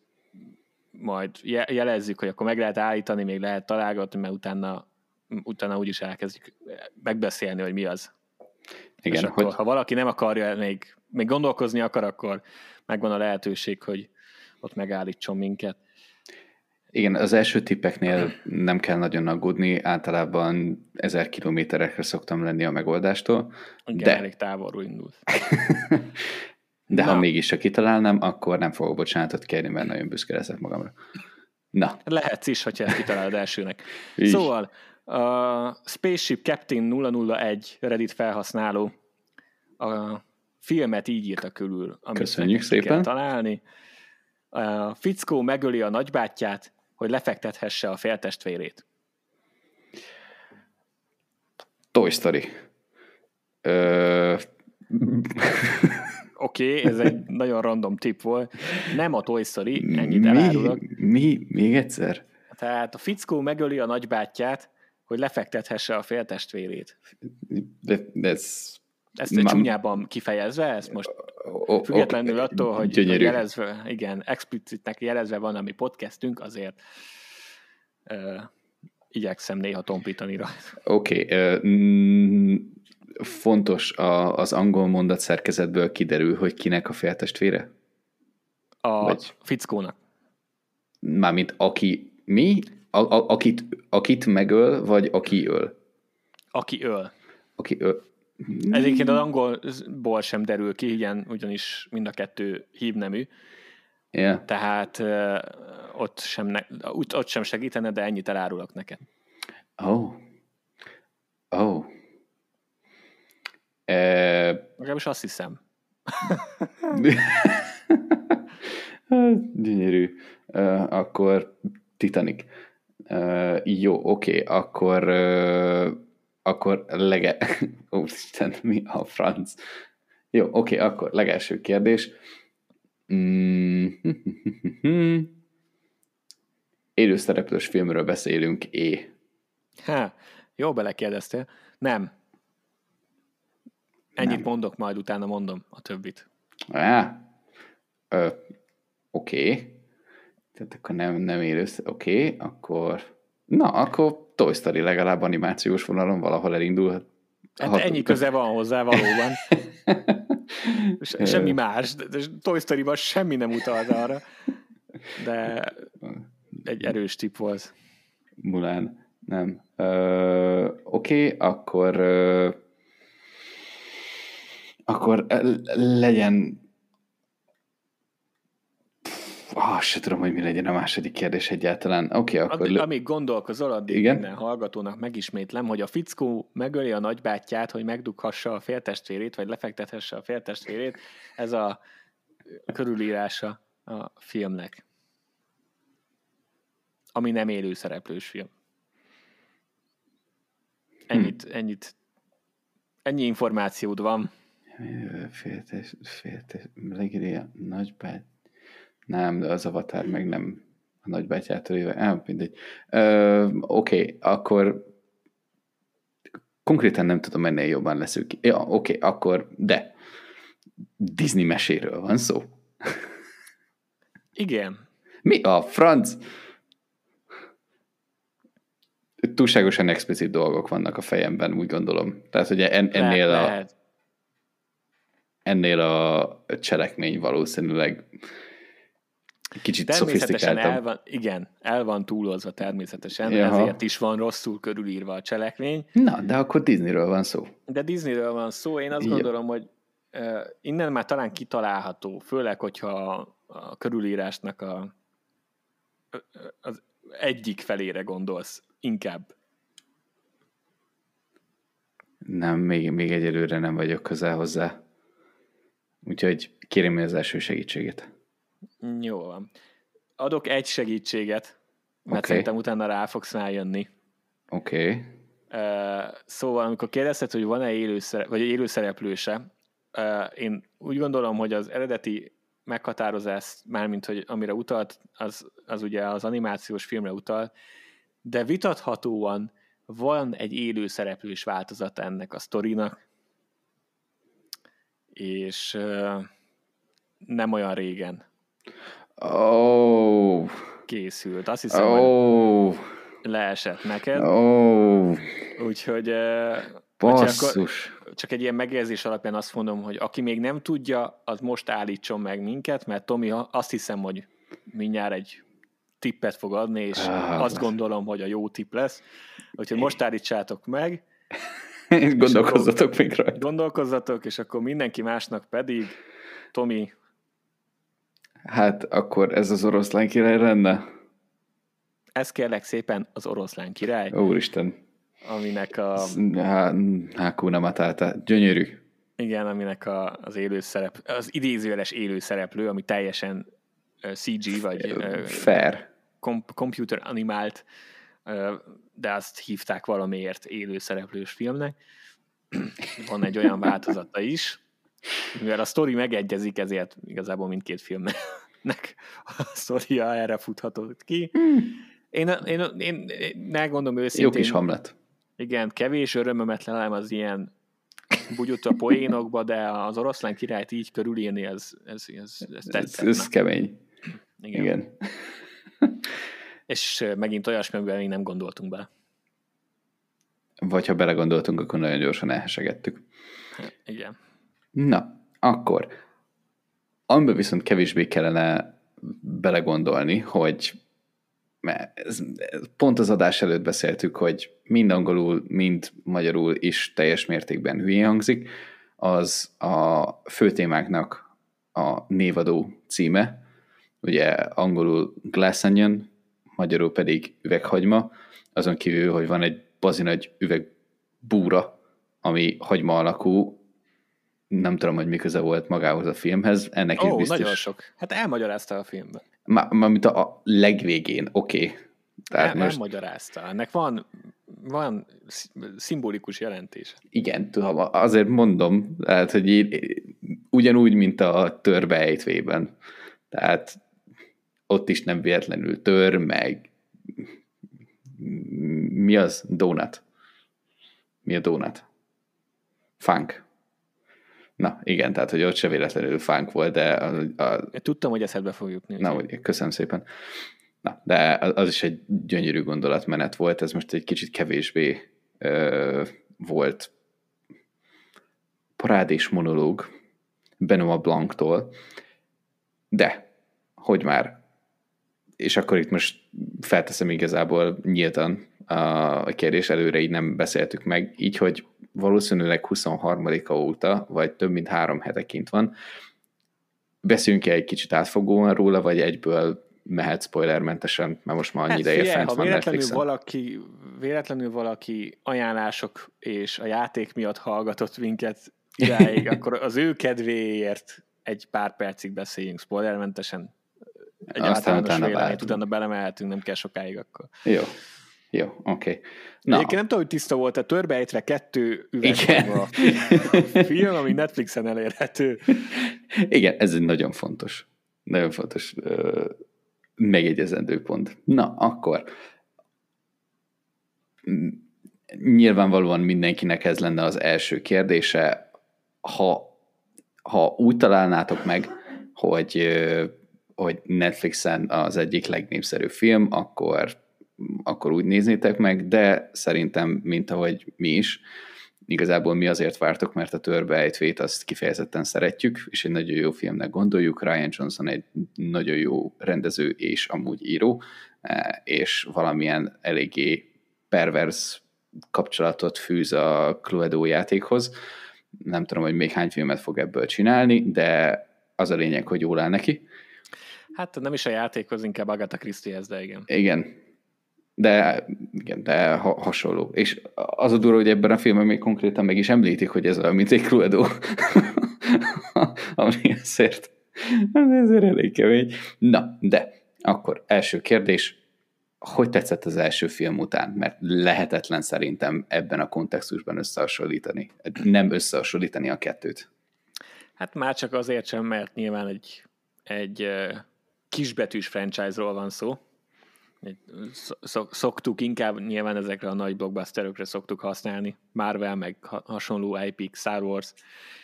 majd jelezzük, hogy akkor meg lehet állítani, még lehet találgatni, mert utána, utána úgyis elkezdjük megbeszélni, hogy mi az. Igen, és akkor, hogy... ha valaki nem akarja, még, még gondolkozni akar, akkor megvan a lehetőség, hogy ott megállítson minket. Igen, az első tippeknél nem kell nagyon aggódni, általában ezer kilométerekre szoktam lenni a megoldástól. Igen, de... elég távolról indult. De Na. ha mégis csak kitalálnám, akkor nem fogok bocsánatot kérni, mert nagyon büszke leszek magamra. Na. Lehetsz is, hogyha ezt kitalálod elsőnek. szóval, a Spaceship Captain 001 Reddit felhasználó a filmet így írta körül, amit Köszönjük szépen. kell találni. A fickó megöli a nagybátyját, hogy lefektethesse a féltestvérét. Toy Story. Ö... Oké, okay, ez egy nagyon random tip volt. Nem a Toy Story, ennyit mi, elárulok. Mi? Még egyszer? Tehát a fickó megöli a nagybátyját, hogy lefektethesse a féltestvérét. De, de ez... Ezt Mám... csúnyában kifejezve, ezt most függetlenül attól, hogy gyönyörű. jelezve, igen, explicitnek jelezve van, ami podcastünk, azért uh, igyekszem néha tompítani rá. Oké, okay, uh, fontos a, az angol mondat szerkezetből kiderül, hogy kinek a féltestvére? A Vagy... fickónak. Mármint aki mi? A, a, akit, akit megöl, vagy aki öl? Aki öl. Aki öl. Egyébként az angolból sem derül ki, igen, ugyanis mind a kettő hívnemű. Yeah. Tehát uh, ott, sem ne, ott, ott sem segítene, de ennyit elárulok neked. Oh. Oh. E... Legalábbis azt hiszem. Gyönyörű. Uh, akkor Titanic. Uh, jó, oké, okay, akkor uh, akkor lege... Úristen, mi a franc? Jó, oké, okay, akkor legelső kérdés. Mm. Élőszereplős filmről beszélünk, é. Ha, jó belekérdeztél. Nem. Ennyit Nem. mondok, majd utána mondom a többit. Á, oké. Okay. Tehát akkor nem, nem élősz, oké, okay, akkor... Na, akkor Toy Story legalább animációs vonalon valahol elindulhat. Hát hat... ennyi köze van hozzá valóban. semmi más. De Toy Story-ban semmi nem utalt arra. De egy erős tip volt. Mulán, nem. Oké, okay, akkor ö, akkor legyen Ah, se tudom, hogy mi legyen a második kérdés egyáltalán. Oké, okay, akkor... Addig, amíg gondolkozol, addig Igen? minden hallgatónak megismétlem, hogy a fickó megöli a nagybátyját, hogy megdughassa a féltestvérét, vagy lefektethesse a féltestvérét. Ez a körülírása a filmnek. Ami nem élő szereplős film. Ennyit, hm. ennyit, ennyi információd van. Féltes, féltes, legirja, nagybáty, nem, de az avatar meg nem a nagybátyától éve. Ah, mindegy. Oké, okay, akkor konkrétan nem tudom ennél jobban leszünk. Ja, oké, okay, akkor, de Disney meséről van szó. Igen. Mi a franc? Túlságosan explicit dolgok vannak a fejemben, úgy gondolom. Tehát, hogy en, ennél lehet, a lehet. Ennél a cselekmény valószínűleg Kicsit természetesen el van, igen, el van túlozva természetesen, Jaha. ezért is van rosszul körülírva a cselekmény. Na, de akkor Disneyről van szó. De Disneyről van szó, én azt Jó. gondolom, hogy uh, innen már talán kitalálható, főleg, hogyha a, a körülírásnak a, az egyik felére gondolsz, inkább. Nem, még, még egyelőre nem vagyok közel hozzá. Úgyhogy kérem az első segítséget. Jó van. Adok egy segítséget, mert okay. szerintem utána rá fogsz rájönni. Oké. Okay. Uh, szóval, amikor kérdezted, hogy van-e élőszere, vagy élőszereplőse, uh, én úgy gondolom, hogy az eredeti meghatározás, mármint, hogy amire utalt, az, az ugye az animációs filmre utal, de vitathatóan van egy élő szereplős változata ennek a sztorinak, és nem olyan régen. Oh. Készült. Azt hiszem, oh. hogy leesett neked. Oh. Úgyhogy Basszus. Csak egy ilyen megérzés alapján azt mondom, hogy aki még nem tudja, az most állítson meg minket, mert Tomi azt hiszem, hogy mindjárt egy tippet fog adni, és ah, azt gondolom, hogy a jó tipp lesz. Úgyhogy most állítsátok meg. És gondolkozzatok és még rajta. Gondolkozzatok, és akkor mindenki másnak pedig Tomi Hát akkor ez az oroszlán király lenne? Ez kérlek szépen az oroszlán király. Úristen. Aminek a... Hakuna Matata. Gyönyörű. Igen, aminek a, az élő szerep, az idézőjeles élő szereplő, ami teljesen CG, vagy Fair. Kom- computer animált, de azt hívták valamiért élő szereplős filmnek. Van egy olyan változata is, mivel a sztori megegyezik, ezért igazából mindkét filmnek a sztoria erre futhatott ki. Én, én, én, én megmondom őszintén... Jó kis hamlet. Igen, kevés örömömet lelem az ilyen bugyutta poénokba, de az oroszlán királyt így körülírni, ez, ez, ez, ez. Ez, ez kemény. Igen. Igen. És megint olyasmi, amivel még nem gondoltunk be. Vagy ha belegondoltunk, akkor nagyon gyorsan elhesegettük. Igen. Na, akkor, amiben viszont kevésbé kellene belegondolni, hogy mert ez, ez, pont az adás előtt beszéltük, hogy mind angolul, mind magyarul is teljes mértékben hülyén hangzik, az a főtémáknak a névadó címe, ugye angolul Glass Onion, magyarul pedig üveghagyma, azon kívül, hogy van egy bazi nagy üveg búra, ami hagyma alakú, nem tudom, hogy mi köze volt magához a filmhez, ennek Ó, is biztos. nagyon sok. Hát elmagyarázta a filmben. Már, már mint a, a legvégén, oké. Okay. Tehát El, most... Elmagyarázta. Ennek van, van szimbolikus jelentése. Igen, tudom, azért mondom, tehát, hogy így, ugyanúgy, mint a törbeejtvében. Tehát ott is nem véletlenül tör, meg mi az? Donut. Mi a donut? Funk. Na, igen, tehát, hogy ott se véletlenül funk volt, de... A, a... Tudtam, hogy eszedbe fog jutni. Na, úgy, köszönöm szépen. Na, de az is egy gyönyörű gondolatmenet volt, ez most egy kicsit kevésbé ö, volt parádés monológ Benoit Blanc-tól, de, hogy már, és akkor itt most felteszem igazából nyíltan a kérdés, előre így nem beszéltük meg, így, hogy valószínűleg 23-a óta, vagy több mint három hete kint van. Beszéljünk egy kicsit átfogóan róla, vagy egyből mehet spoilermentesen, mert most már annyi hát, ideje figyelj, fent ha van véletlenül valaki, véletlenül valaki ajánlások és a játék miatt hallgatott minket idáig, akkor az ő kedvéért egy pár percig beszéljünk spoilermentesen. Egy Aztán utána véleményt, utána belemelhetünk, nem kell sokáig akkor. Jó. Jó, oké. Okay. Na. Egyébként nem tudom, hogy tiszta volt, a törbeejtve kettő üveg a film, ami Netflixen elérhető. Igen, ez egy nagyon fontos, nagyon fontos uh, megjegyezendő pont. Na, akkor nyilvánvalóan mindenkinek ez lenne az első kérdése. Ha, ha úgy találnátok meg, hogy, hogy Netflixen az egyik legnépszerűbb film, akkor akkor úgy néznétek meg, de szerintem, mint ahogy mi is, igazából mi azért vártok, mert a törbeejtvét azt kifejezetten szeretjük, és egy nagyon jó filmnek gondoljuk. Ryan Johnson egy nagyon jó rendező és amúgy író, e, és valamilyen eléggé pervers kapcsolatot fűz a Cluedo játékhoz. Nem tudom, hogy még hány filmet fog ebből csinálni, de az a lényeg, hogy jól áll neki. Hát nem is a játékhoz, inkább Agatha Christiehez, de igen. Igen, de igen, de ha, hasonló. És az a durva, hogy ebben a filmben még konkrétan meg is említik, hogy ez olyan, mint egy Cluedo. Ami ezért, ezért elég kemény. Na, de akkor első kérdés, hogy tetszett az első film után? Mert lehetetlen szerintem ebben a kontextusban összehasonlítani. Nem összehasonlítani a kettőt. Hát már csak azért sem, mert nyilván egy, egy kisbetűs franchise-ról van szó, szoktuk inkább nyilván ezekre a nagy blockbusterökre szoktuk használni, Marvel, meg hasonló IP, Star Wars,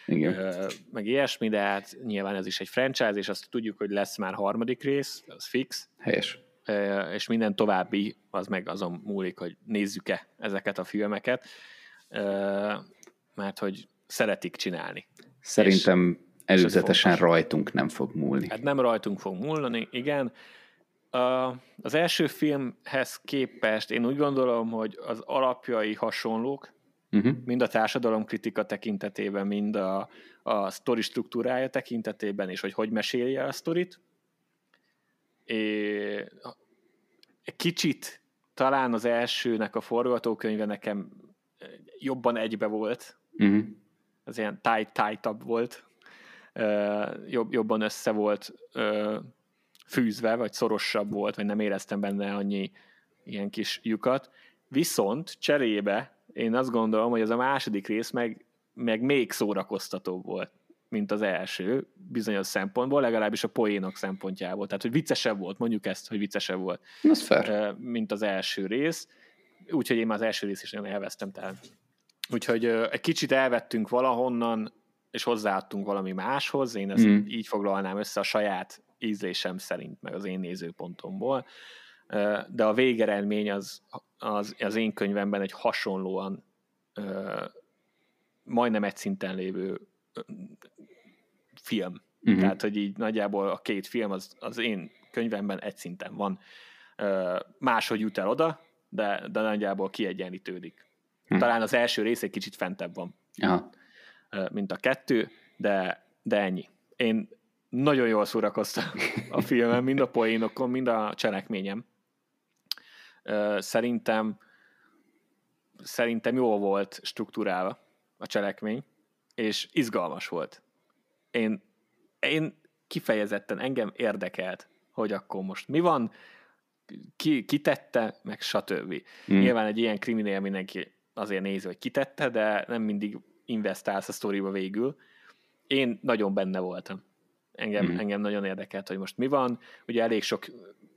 Igen. meg ilyesmi, de hát nyilván ez is egy franchise, és azt tudjuk, hogy lesz már harmadik rész, az fix. Helyes. És minden további, az meg azon múlik, hogy nézzük-e ezeket a filmeket, mert hogy szeretik csinálni. Szerintem és előzetesen rajtunk nem fog múlni. Hát nem rajtunk fog múlni, igen, az első filmhez képest én úgy gondolom, hogy az alapjai hasonlók, uh-huh. mind a társadalomkritika tekintetében, mind a, a sztori struktúrája tekintetében, és hogy hogy mesélje a sztorit. É, kicsit talán az elsőnek a forgatókönyve nekem jobban egybe volt. Uh-huh. Az ilyen tight, tight volt. Jobb, jobban össze volt fűzve, vagy szorosabb volt, vagy nem éreztem benne annyi ilyen kis lyukat. Viszont cserébe én azt gondolom, hogy ez a második rész meg, meg még szórakoztatóbb volt, mint az első, bizonyos szempontból, legalábbis a poénok szempontjából. Tehát, hogy viccesebb volt, mondjuk ezt, hogy viccesebb volt, Ez fair. mint az első rész. Úgyhogy én már az első rész is nagyon elvesztem. Tehát. Úgyhogy egy kicsit elvettünk valahonnan, és hozzáadtunk valami máshoz. Én ezt mm. így foglalnám össze a saját ízlésem szerint, meg az én nézőpontomból, de a végeredmény az, az, az én könyvemben egy hasonlóan majdnem egy szinten lévő film. Uh-huh. Tehát, hogy így nagyjából a két film az, az én könyvemben egy szinten van. máshogy jut el oda, de, de nagyjából kiegyenlítődik. Hm. Talán az első rész egy kicsit fentebb van, Aha. Mint a kettő, de, de ennyi. Én nagyon jól szórakoztam a filmen, mind a poénokon, mind a cselekményem. Szerintem szerintem jól volt struktúrálva a cselekmény, és izgalmas volt. Én, én kifejezetten engem érdekelt, hogy akkor most mi van, ki, ki tette, meg stb. Mm. Nyilván egy ilyen kriminél mindenki azért nézi, hogy kitette, de nem mindig investálsz a sztoriba végül. Én nagyon benne voltam. Engem, mm. engem nagyon érdekelt, hogy most mi van. Ugye elég sok,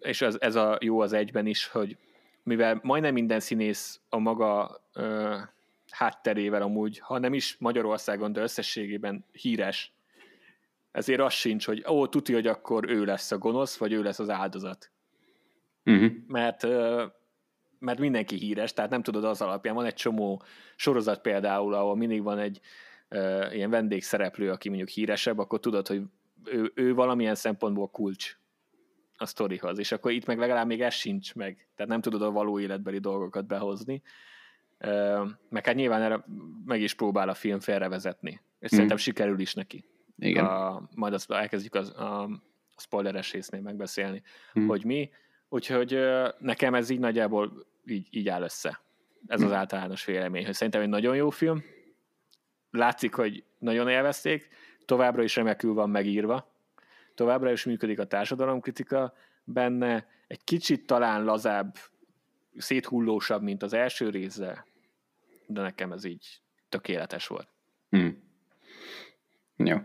és ez, ez a jó az egyben is, hogy mivel majdnem minden színész a maga ö, hátterével amúgy, ha nem is Magyarországon, de összességében híres, ezért az sincs, hogy ó, tuti, hogy akkor ő lesz a gonosz, vagy ő lesz az áldozat. Uh-huh. Mert, ö, mert mindenki híres, tehát nem tudod az alapján. Van egy csomó sorozat például, ahol mindig van egy ö, ilyen vendégszereplő, aki mondjuk híresebb, akkor tudod, hogy ő, ő valamilyen szempontból kulcs a sztorihoz, és akkor itt meg legalább még ez sincs meg, tehát nem tudod a való életbeli dolgokat behozni, meg hát nyilván erre meg is próbál a film félrevezetni, és hmm. szerintem sikerül is neki. Igen. A, majd azt elkezdjük az, a spoileres résznél megbeszélni, hmm. hogy mi, úgyhogy nekem ez így nagyjából így, így áll össze. Ez az hmm. általános vélemény, hogy szerintem egy nagyon jó film, látszik, hogy nagyon élvezték, továbbra is remekül van megírva, továbbra is működik a társadalomkritika benne, egy kicsit talán lazább, széthullósabb, mint az első része, de nekem ez így tökéletes volt. Hmm. Jó.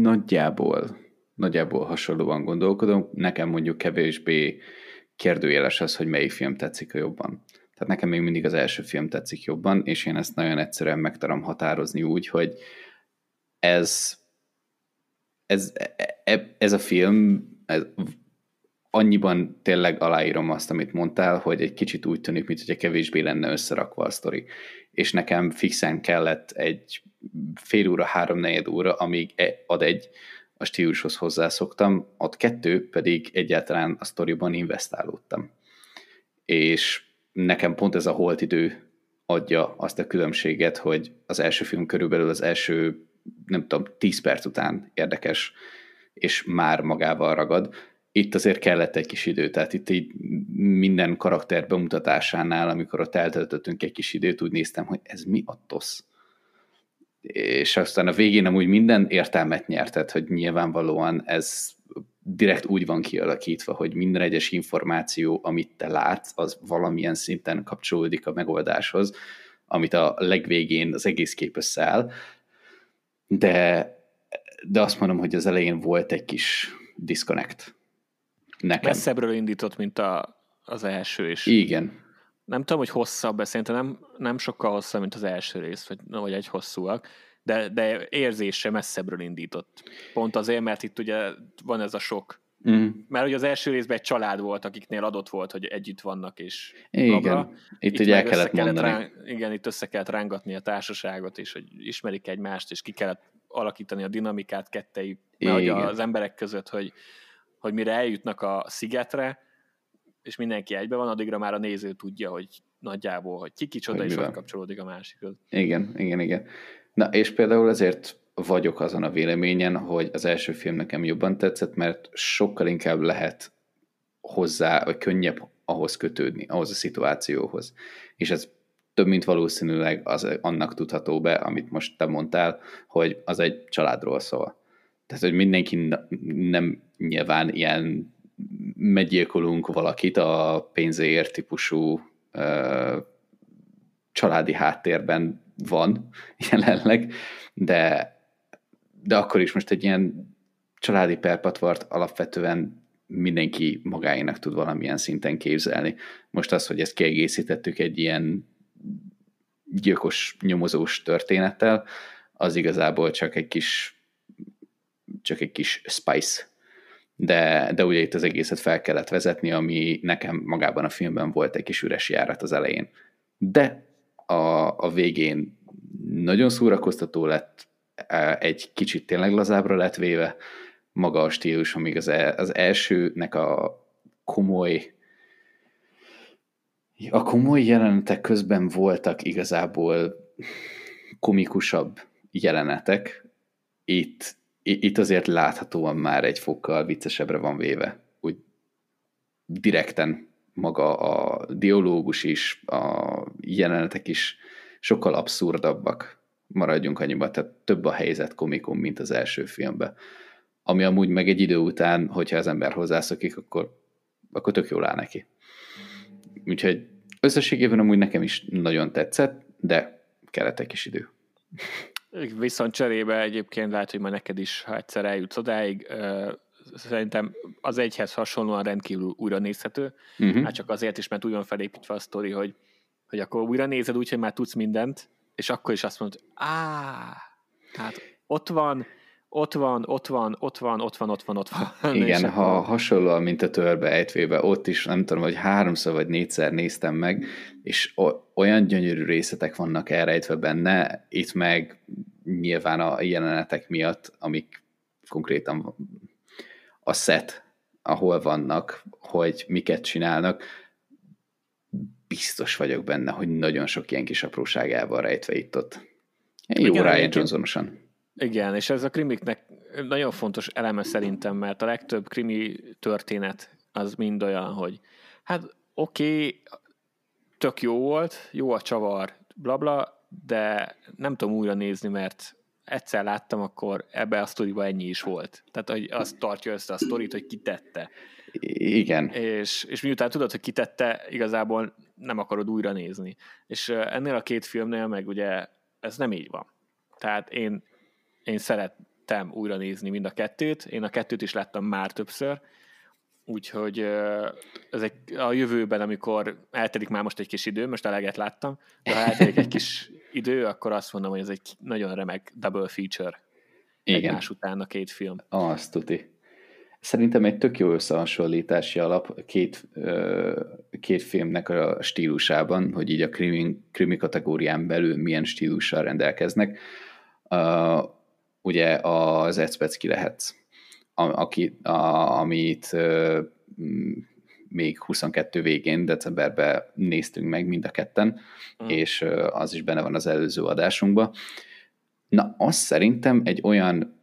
Nagyjából, nagyjából hasonlóan gondolkodom. Nekem mondjuk kevésbé kérdőjeles az, hogy melyik film tetszik a jobban. Tehát nekem még mindig az első film tetszik jobban, és én ezt nagyon egyszerűen meg tudom határozni úgy, hogy ez ez, e, ez a film ez, annyiban tényleg aláírom azt, amit mondtál, hogy egy kicsit úgy tűnik, mintha kevésbé lenne összerakva a sztori. És nekem fixen kellett egy fél óra, három negyed óra, amíg e, ad egy a stílushoz hozzászoktam, ott kettő pedig egyáltalán a sztoriban investálódtam. És nekem pont ez a holt idő adja azt a különbséget, hogy az első film körülbelül az első nem tudom, 10 perc után érdekes, és már magával ragad. Itt azért kellett egy kis idő, tehát itt így minden karakter bemutatásánál, amikor ott eltöltöttünk egy kis időt, úgy néztem, hogy ez mi a tosz. És aztán a végén amúgy minden értelmet nyertet, hogy nyilvánvalóan ez direkt úgy van kialakítva, hogy minden egyes információ, amit te látsz, az valamilyen szinten kapcsolódik a megoldáshoz, amit a legvégén az egész kép összeáll, de, de azt mondom, hogy az elején volt egy kis disconnect. Nekem. Messzebbről indított, mint a, az első is. Igen. Nem tudom, hogy hosszabb, de szerintem nem, nem sokkal hosszabb, mint az első rész, vagy, vagy egy hosszúak, de, de érzése messzebbről indított. Pont azért, mert itt ugye van ez a sok Mm. Mert ugye az első részben egy család volt, akiknél adott volt, hogy együtt vannak, és Igen, itt, itt ugye el kellett mondani. Kellett ráng, igen, itt össze kellett rángatni a társaságot, és hogy ismerik egymást, és ki kellett alakítani a dinamikát kettei, mert az emberek között, hogy, hogy mire eljutnak a szigetre, és mindenki egybe van, addigra már a néző tudja, hogy nagyjából, hogy ki kicsoda, hogy és hogy kapcsolódik a másikhoz. Igen, igen, igen. Na, és például ezért vagyok azon a véleményen, hogy az első film nekem jobban tetszett, mert sokkal inkább lehet hozzá, vagy könnyebb ahhoz kötődni, ahhoz a szituációhoz. És ez több mint valószínűleg az, annak tudható be, amit most te mondtál, hogy az egy családról szól. Tehát, hogy mindenki nem nyilván ilyen meggyilkolunk valakit a pénzéért típusú ö, családi háttérben van jelenleg, de de akkor is most egy ilyen családi perpatvart alapvetően mindenki magáénak tud valamilyen szinten képzelni. Most az, hogy ezt kiegészítettük egy ilyen gyilkos nyomozós történettel, az igazából csak egy kis csak egy kis spice. De, de ugye itt az egészet fel kellett vezetni, ami nekem magában a filmben volt egy kis üres járat az elején. De a, a végén nagyon szórakoztató lett, egy kicsit tényleg lazábra lett véve, maga a stílus, amíg az, el, az elsőnek a komoly a komoly jelenetek közben voltak igazából komikusabb jelenetek. Itt, itt azért láthatóan már egy fokkal viccesebbre van véve. Úgy direkten maga a dialógus is, a jelenetek is sokkal abszurdabbak. Maradjunk annyiba, tehát több a helyzet komikum, mint az első filmben. Ami amúgy meg egy idő után, hogyha az ember hozzászokik, akkor, akkor tök jól áll neki. Úgyhogy összességében amúgy nekem is nagyon tetszett, de kellett egy kis idő. Viszont cserébe egyébként lehet, hogy majd neked is, ha egyszer eljutsz odáig, szerintem az egyhez hasonlóan rendkívül újra nézhető, uh-huh. hát csak azért is, mert úgy van felépítve a sztori, hogy, hogy akkor újra nézed úgy, hogy már tudsz mindent, és akkor is azt mondod, á, tehát ott van, ott van, ott van, ott van, ott van, ott van, ott van. Igen, ha akkor... hasonlóan, mint a törbe ejtvébe, ott is nem tudom, hogy háromszor vagy négyszer néztem meg, és olyan gyönyörű részletek vannak elrejtve benne, itt meg nyilván a jelenetek miatt, amik konkrétan a set, ahol vannak, hogy miket csinálnak, biztos vagyok benne, hogy nagyon sok ilyen kis apróságával rejtve itt ott. Jó Igen, Ryan Johnsonosan. Igen, és ez a krimiknek nagyon fontos eleme szerintem, mert a legtöbb krimi történet az mind olyan, hogy hát oké, okay, tök jó volt, jó a csavar, blabla, bla, de nem tudom újra nézni, mert egyszer láttam, akkor ebbe a sztoriba ennyi is volt. Tehát, hogy azt tartja össze a sztorit, hogy ki tette. Igen. És, és miután tudod, hogy kitette, igazából nem akarod újra nézni. És ennél a két filmnél meg ugye ez nem így van. Tehát én én szerettem újra nézni mind a kettőt, én a kettőt is láttam már többször, úgyhogy ez egy, a jövőben, amikor eltelik már most egy kis idő, most eleget láttam, de ha eltelik egy kis idő, akkor azt mondom, hogy ez egy nagyon remek double feature Igen. egymás után a két film. Azt tuti. Szerintem egy tök jó összehasonlítási alap két, két filmnek a stílusában, hogy így a krimi, krimi kategórián belül milyen stílussal rendelkeznek ugye az Ecpecki lehetsz, aki, a, amit még 22 végén, decemberben néztünk meg mind a ketten, uh. és az is benne van az előző adásunkban. Na, az szerintem egy olyan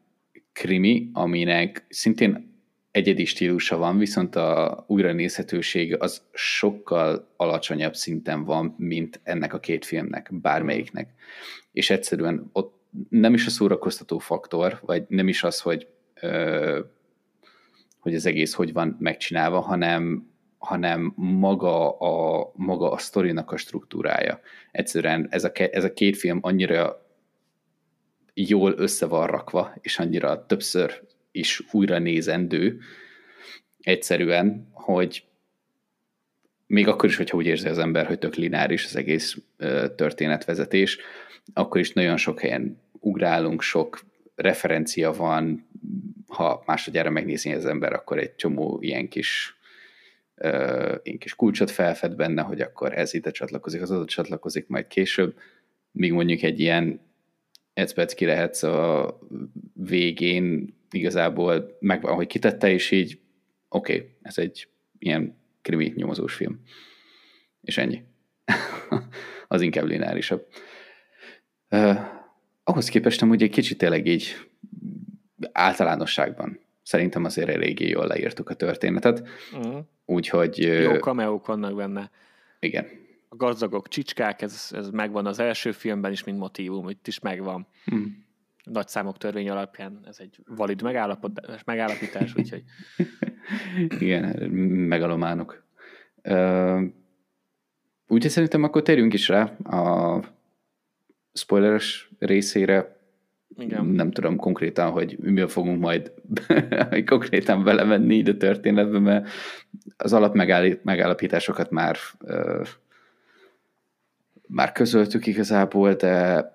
krimi, aminek szintén egyedi stílusa van, viszont a újranézhetőség az sokkal alacsonyabb szinten van, mint ennek a két filmnek, bármelyiknek. És egyszerűen ott nem is a szórakoztató faktor, vagy nem is az, hogy, ö, hogy az egész hogy van megcsinálva, hanem, hanem maga a, maga a sztorinak a struktúrája. Egyszerűen ez a, ez a két film annyira jól össze van rakva, és annyira többször is újra nézendő, egyszerűen, hogy még akkor is, hogyha úgy érzi az ember, hogy tök lineáris az egész történetvezetés, akkor is nagyon sok helyen ugrálunk, sok referencia van, ha másodjára megnézi az ember, akkor egy csomó ilyen kis, ilyen kis kulcsot felfed benne, hogy akkor ez ide csatlakozik, az oda csatlakozik majd később, míg mondjuk egy ilyen ki lehetsz a végén igazából megvan, hogy kitette, és így oké, okay, ez egy ilyen krimi nyomozós film. És ennyi. az inkább lineárisabb. Uh, ahhoz képest amúgy egy kicsit tényleg így általánosságban szerintem azért eléggé jól leírtuk a történetet. Uh-huh. Úgyhogy... Jó kameók vannak benne. Igen. A gazdagok csicskák, ez, ez megvan az első filmben is, mint motivum, itt is megvan. Uh-huh. Nagy számok törvény alapján ez egy valid megállapítás, úgyhogy... Igen, megalománok. Uh, úgyhogy szerintem akkor térjünk is rá a spoileres részére igen. Nem tudom konkrétan, hogy mi fogunk majd konkrétan belemenni ide a történetbe, mert az alap megállapításokat már már közöltük igazából, de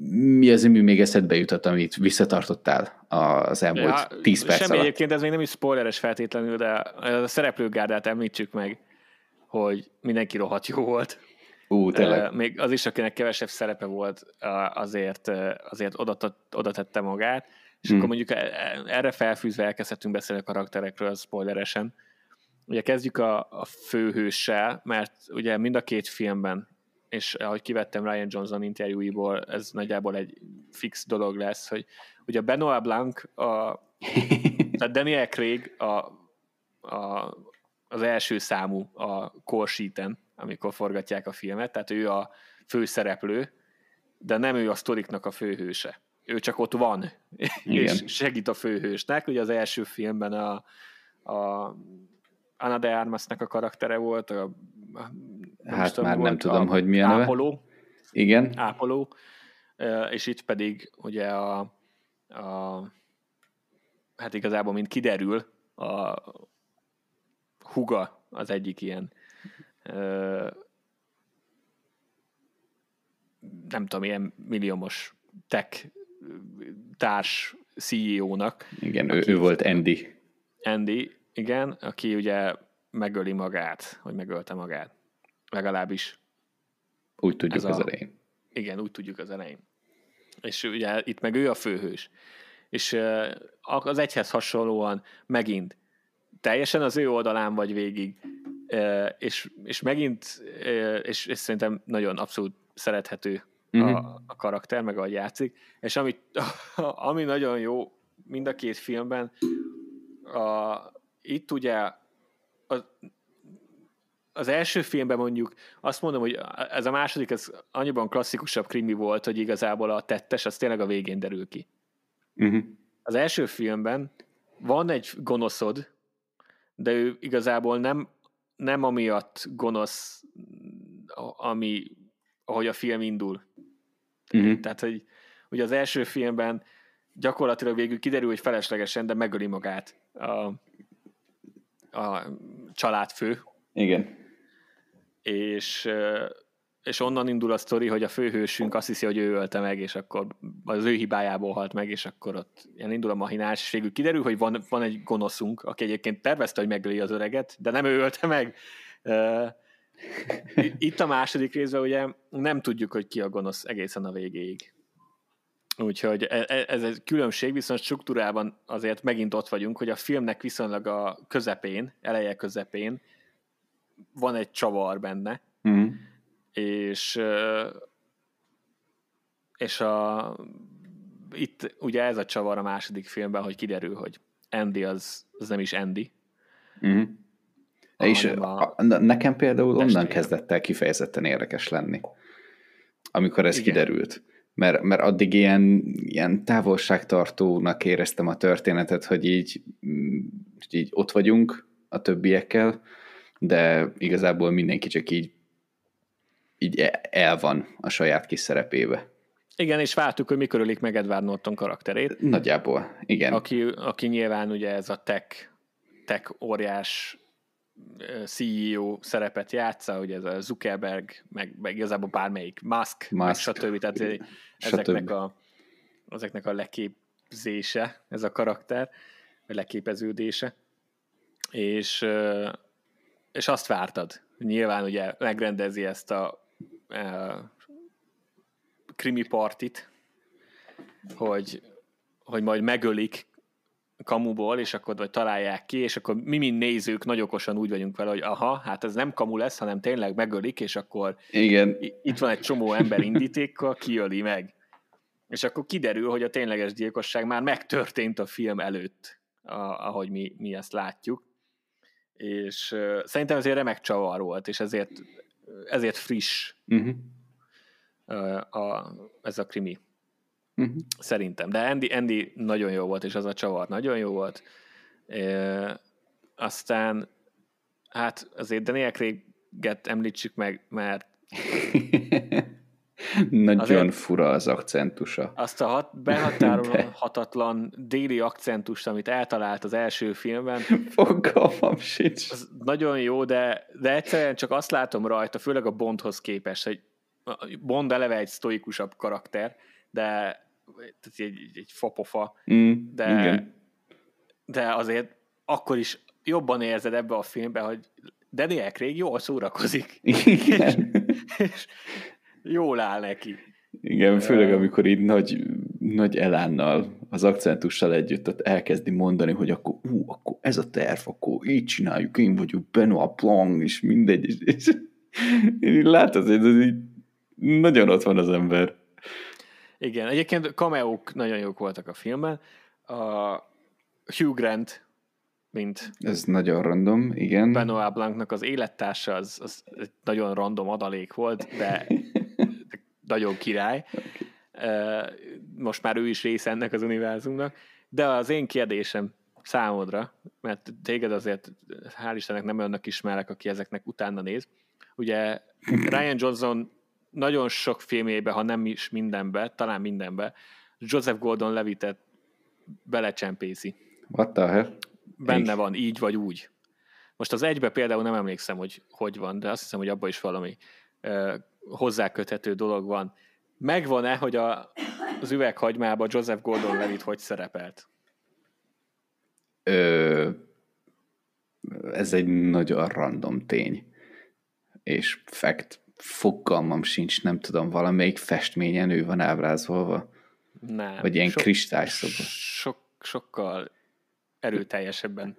mi az, ami még eszedbe jutott, amit visszatartottál az elmúlt ja, 10 perc Semmi alatt? egyébként, ez még nem is spoileres feltétlenül, de a szereplőgárdát említsük meg, hogy mindenki rohadt jó volt. Ú, tényleg. Még az is, akinek kevesebb szerepe volt, azért, azért oda, oda tette magát. És hmm. akkor mondjuk e, e, erre felfűzve elkezdhetünk beszélni a karakterekről, spoileresen. Ugye kezdjük a, a főhőssel, mert ugye mind a két filmben, és ahogy kivettem Ryan Johnson interjúiból, ez nagyjából egy fix dolog lesz, hogy ugye Benoit Blanc, a, tehát Daniel Craig a, a, az első számú a Corsíten, amikor forgatják a filmet, tehát ő a főszereplő, de nem ő a sztoriknak a főhőse. Ő csak ott van, Igen. és segít a főhősnek. Ugye az első filmben a, a Anna de Armasnak a karaktere volt, a, hát tudom, már volt, nem tudom, hogy milyen Ápoló. Igen. Ápoló, és itt pedig ugye a, a hát igazából, mint kiderül, a Huga az egyik ilyen nem tudom, ilyen milliómos tech társ CEO-nak. Igen, ő, ő volt Andy. Andy, igen, aki ugye megöli magát, hogy megölte magát. Legalábbis. Úgy tudjuk az a, elején. Igen, úgy tudjuk az elején. És ugye itt meg ő a főhős. És az egyhez hasonlóan megint teljesen az ő oldalán vagy végig, és, és megint, és, és szerintem nagyon abszolút szerethető a, mhm. a karakter, meg ahogy játszik, és ami, ami nagyon jó mind a két filmben, a, itt ugye az, az első filmben mondjuk azt mondom, hogy ez a második, ez annyiban klasszikusabb krimi volt, hogy igazából a tettes, az tényleg a végén derül ki. Uh-huh. Az első filmben van egy gonoszod, de ő igazából nem, nem amiatt gonosz, ami, ahogy a film indul. Uh-huh. Tehát, hogy ugye az első filmben gyakorlatilag végül kiderül, hogy feleslegesen, de megöli magát a, a családfő. Igen. És, és onnan indul a sztori, hogy a főhősünk azt hiszi, hogy ő ölte meg, és akkor az ő hibájából halt meg, és akkor ott ilyen indul a mahinás, és végül kiderül, hogy van, van egy gonoszunk, aki egyébként tervezte, hogy megöli az öreget, de nem ő ölte meg. Itt a második részben ugye nem tudjuk, hogy ki a gonosz egészen a végéig. Úgyhogy e, e, ez egy különbség, viszont struktúrában azért megint ott vagyunk, hogy a filmnek viszonylag a közepén, eleje közepén van egy csavar benne, mm. és és a, itt ugye ez a csavar a második filmben, hogy kiderül, hogy Andy az, az nem is Andy, mm. És a, nekem például onnan kezdett el kifejezetten érdekes lenni, amikor ez Igen. kiderült. Mert, mert addig ilyen, ilyen távolságtartónak éreztem a történetet, hogy így, mm, így ott vagyunk a többiekkel, de igazából mindenki csak így, így e, el van a saját kis szerepébe. Igen, és vártuk, hogy mikor ölik meg Edward Norton karakterét. Nagyjából, igen. Aki, aki nyilván ugye ez a tech, tech óriás CEO szerepet játsza, hogy ez a Zuckerberg, meg, meg igazából bármelyik, Musk, Musk. meg stb. Tehát ezeknek a, ezeknek a leképzése, ez a karakter, vagy leképeződése. És, és azt vártad. Nyilván ugye megrendezi ezt a, a krimi partit, hogy, hogy majd megölik kamuból, és akkor vagy találják ki, és akkor mi, mint nézők, nagy okosan úgy vagyunk vele, hogy aha, hát ez nem kamu lesz, hanem tényleg megölik, és akkor Igen. itt van egy csomó ember indítékkal, kiöli meg. És akkor kiderül, hogy a tényleges gyilkosság már megtörtént a film előtt, a, ahogy mi, mi ezt látjuk. És uh, szerintem azért remek csavar volt, és ezért, ezért friss uh-huh. uh, a, ez a krimi. Uh-huh. Szerintem. De Andy, Andy nagyon jó volt, és az a csavar nagyon jó volt. E, aztán hát azért Daniel Craig-et említsük meg, mert nagyon azért fura az akcentusa. Azt a hat, behatárolhatatlan déli akcentust, amit eltalált az első filmben. Fogalmam sincs. Az nagyon jó, de, de egyszerűen csak azt látom rajta, főleg a Bondhoz képest, hogy Bond eleve egy sztoikusabb karakter, de tehát egy, egy fapofa, mm, de, igen. de azért akkor is jobban érzed ebbe a filmbe, hogy Daniel Craig jól szórakozik. Igen. És, és jól áll neki. Igen, főleg amikor így nagy, nagy elánnal, az akcentussal együtt ott elkezdi mondani, hogy akkor, ú, akkor ez a terv, akkor így csináljuk, én vagyok Benoit Blanc, és mindegy, és, és így látod, hogy ez így nagyon ott van az ember. Igen, egyébként cameók nagyon jók voltak a filmben. A Hugh Grant, mint Ez nagyon random, igen. Benoit Blancnak az élettársa, az, az egy nagyon random adalék volt, de nagyon király. Ö, Most már ő is része ennek az univerzumnak. De az én kérdésem számodra, mert téged azért hál' Istennek nem önnek ismerek, aki ezeknek utána néz. Ugye Ryan Johnson nagyon sok filmjébe, ha nem is mindenbe, talán mindenbe, Joseph Gordon-Levitt belecsempészi. What the hell? Benne van, így vagy úgy. Most az egybe például nem emlékszem, hogy hogy van, de azt hiszem, hogy abban is valami ö, hozzáköthető dolog van. Megvan-e, hogy a, az üveghagymában Joseph Gordon-Levitt hogy szerepelt? Ö, ez egy nagyon random tény. És fact, fogalmam sincs, nem tudom, valamelyik festményen ő van ábrázolva. Nem. Vagy ilyen Sok- kristályszoba. Sok, sokkal erőteljesebben.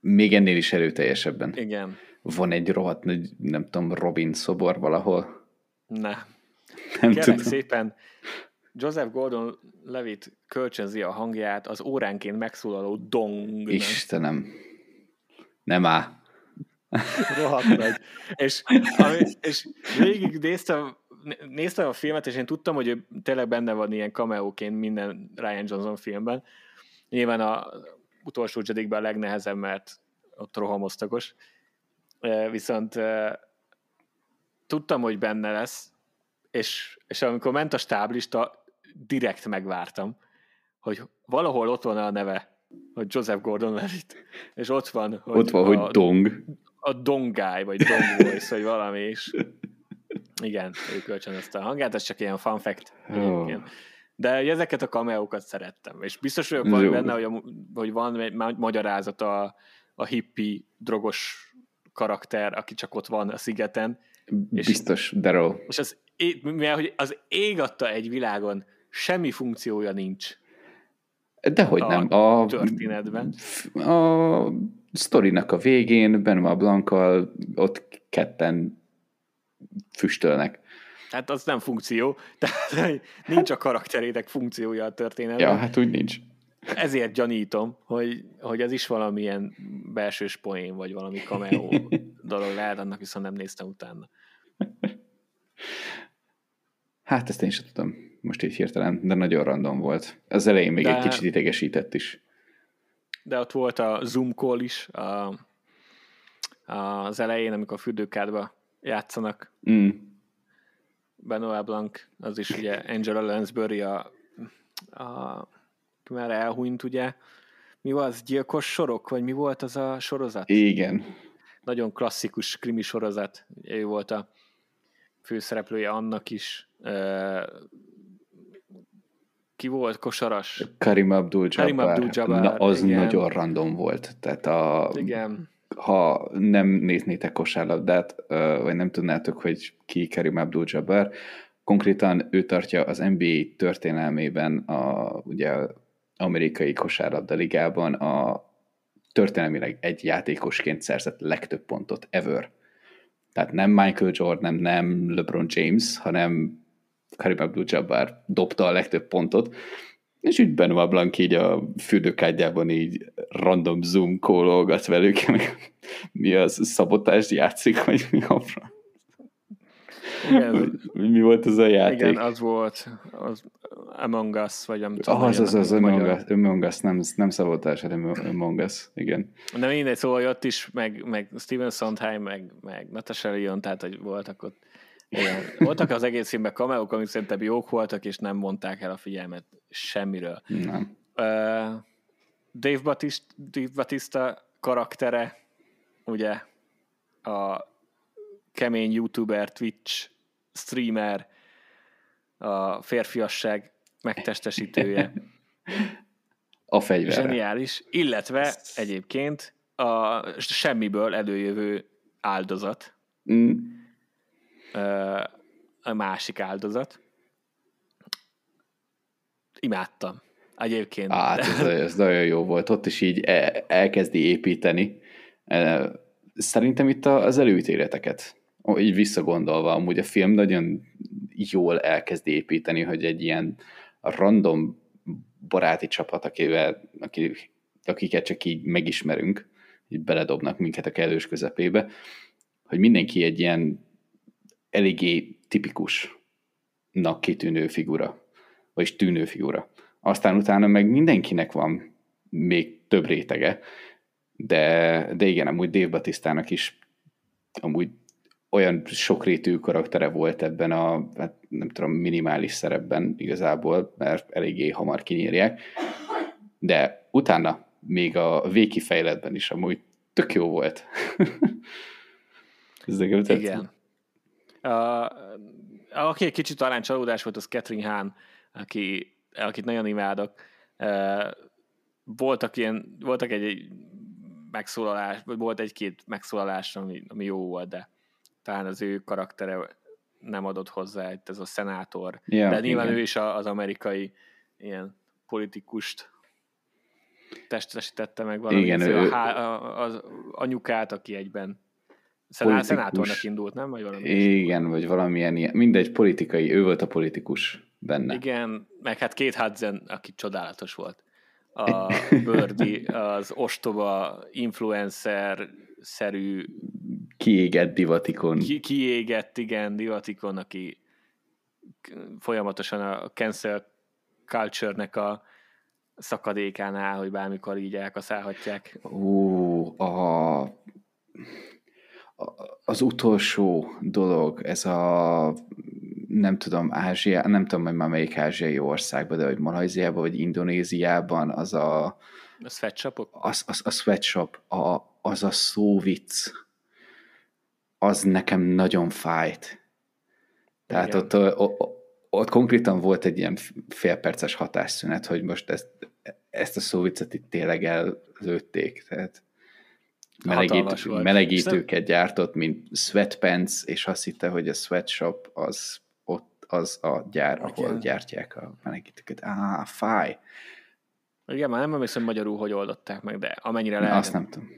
Még ennél is erőteljesebben. Igen. Van egy rohadt nagy, nem tudom, Robin szobor valahol. Ne. Nem Kérlek tudom. szépen, Joseph Gordon-Levitt kölcsönzi a hangját az óránként megszólaló dongnak. Istenem. Nem áll. Rohadt nagy. És, ami, és végig néztem, néztem a filmet, és én tudtam, hogy ő tényleg benne van ilyen cameóként minden Ryan Johnson filmben. Nyilván a utolsó Jedikben a legnehezebb, mert ott rohamosztagos. Eh, Viszont eh, tudtam, hogy benne lesz, és, és amikor ment a stáblista, direkt megvártam, hogy valahol ott van a neve, hogy Joseph Gordon-Levitt, és ott van, hogy Ott van, a, hogy dong. A Dongáj, vagy Dong Voice, vagy valami is. Igen, ő kölcsönözte a hangját, ez csak ilyen fun fact. De ezeket a cameókat szerettem, és biztos vagyok van benne, hogy, a, hogy van egy ma- magyarázat a, a hippi drogos karakter, aki csak ott van a szigeten, És- Biztos, Daryl. és az, mivel hogy az ég adta egy világon semmi funkciója nincs Dehogy a nem. A, történetben. a sztorinak a végén Benoit Blankkal ott ketten füstölnek. Hát az nem funkció, tehát nincs a karakterének funkciója a történetben. Ja, hát úgy nincs. Ezért gyanítom, hogy, hogy ez is valamilyen belsős poén, vagy valami cameo dolog lehet, annak viszont nem néztem utána. Hát ezt én sem tudom most így hirtelen, de nagyon random volt. Az elején még De- egy kicsit idegesített is. De ott volt a Zoom call is a, az elején, amikor a fürdőkádba játszanak. Mm. Benoit Blanc, az is ugye Angela Lansbury a, a már elhunyt, ugye. Mi az? Gyilkos sorok? Vagy mi volt az a sorozat? Igen. nagyon klasszikus krimi sorozat. Ő volt a főszereplője annak is. Ki volt kosaras? Karim Abdul-Jabbar. Karim Abdul-Jabbar, Na, az igen. nagyon random volt. Tehát a, Igen. ha nem néznétek kosárlabdát, vagy nem tudnátok, hogy ki Karim Abdul-Jabbar, konkrétan ő tartja az NBA történelmében a ugye amerikai kosárlabda ligában a történelmileg egy játékosként szerzett legtöbb pontot ever. Tehát nem Michael Jordan, nem LeBron James, hanem Karim Abdul-Jabbar dobta a legtöbb pontot, és úgy Benoit Blanc így a fürdőkádjában így random zoom kólolgat velük, meg mi az, szabotást játszik, vagy mi a? Igen, Mi volt ez a játék? igen, az volt az Among Us, vagy nem tudom. Ah, az, az, az, Among Us, Among Us, nem, nem szabotás, hanem Among Us, igen. De mindegy, szóval ott is, meg, meg Steven Sondheim, meg, meg Natasha Lyon, tehát hogy voltak ott. Igen. Voltak az egész filmben kameók, amik szerintem jók voltak, és nem mondták el a figyelmet semmiről. Nem. Uh, Dave, Batista, Dave Batista karaktere, ugye a kemény youtuber, Twitch streamer, a férfiasság megtestesítője. A fegyverre. Zseniális. Illetve egyébként a semmiből előjövő áldozat, Mm, a másik áldozat. imádtam. Egyébként. Hát, ez, ez nagyon jó volt. Ott is így e, elkezdi építeni. Szerintem itt az előítéleteket, így visszagondolva, amúgy a film nagyon jól elkezdi építeni, hogy egy ilyen random baráti csapat, akivel, akiket csak így megismerünk, így beledobnak minket a kellős közepébe, hogy mindenki egy ilyen eléggé tipikusnak kitűnő figura, vagyis tűnő figura. Aztán utána meg mindenkinek van még több rétege, de, de igen, amúgy Dave Batisztának is amúgy olyan sokrétű karaktere volt ebben a, hát nem tudom, minimális szerepben igazából, mert eléggé hamar kinyírják, de utána még a végkifejletben is amúgy tök jó volt. Ez nekem Igen. Uh, aki egy kicsit talán csalódás volt, az Catherine Hahn, aki, akit nagyon imádok. Uh, voltak ilyen, voltak egy, egy megszólalás, vagy volt egy-két megszólalás, ami, ami jó volt, de talán az ő karaktere nem adott hozzá, ez a szenátor. Yeah, de nyilván igen. ő is az amerikai ilyen politikust testesítette meg valami. Igen, ő, a, a, az anyukát, aki egyben politikus. szenátornak indult, nem? Vagy valami igen, vagy valamilyen ilyen, mindegy politikai, ő volt a politikus benne. Igen, meg hát két Hudson, aki csodálatos volt. A Birdie, az ostoba influencer-szerű kiégett divatikon. Ki, kiégett, igen, divatikon, aki folyamatosan a cancel culture-nek a szakadékánál, hogy bármikor így elkaszálhatják. Ó, a, az utolsó dolog, ez a nem tudom, Ázsia, nem tudom, hogy már melyik ázsiai országban, de hogy Malajziában, vagy Indonéziában, az a... A sweatshopok? Az, az, a sweatshop, a, az a szóvic, az nekem nagyon fájt. Tehát ott, ott, ott konkrétan volt egy ilyen félperces hatásszünet, hogy most ezt, ezt a szóvicet itt tényleg előtték. Tehát melegít, melegítőket gyártott, mint sweatpants, és azt hitte, hogy a sweatshop az ott az a gyár, ahol Igen. gyártják a melegítőket. Á, fáj. Igen, már nem emlékszem magyarul, hogy oldották meg, de amennyire lehet, azt nem tudom.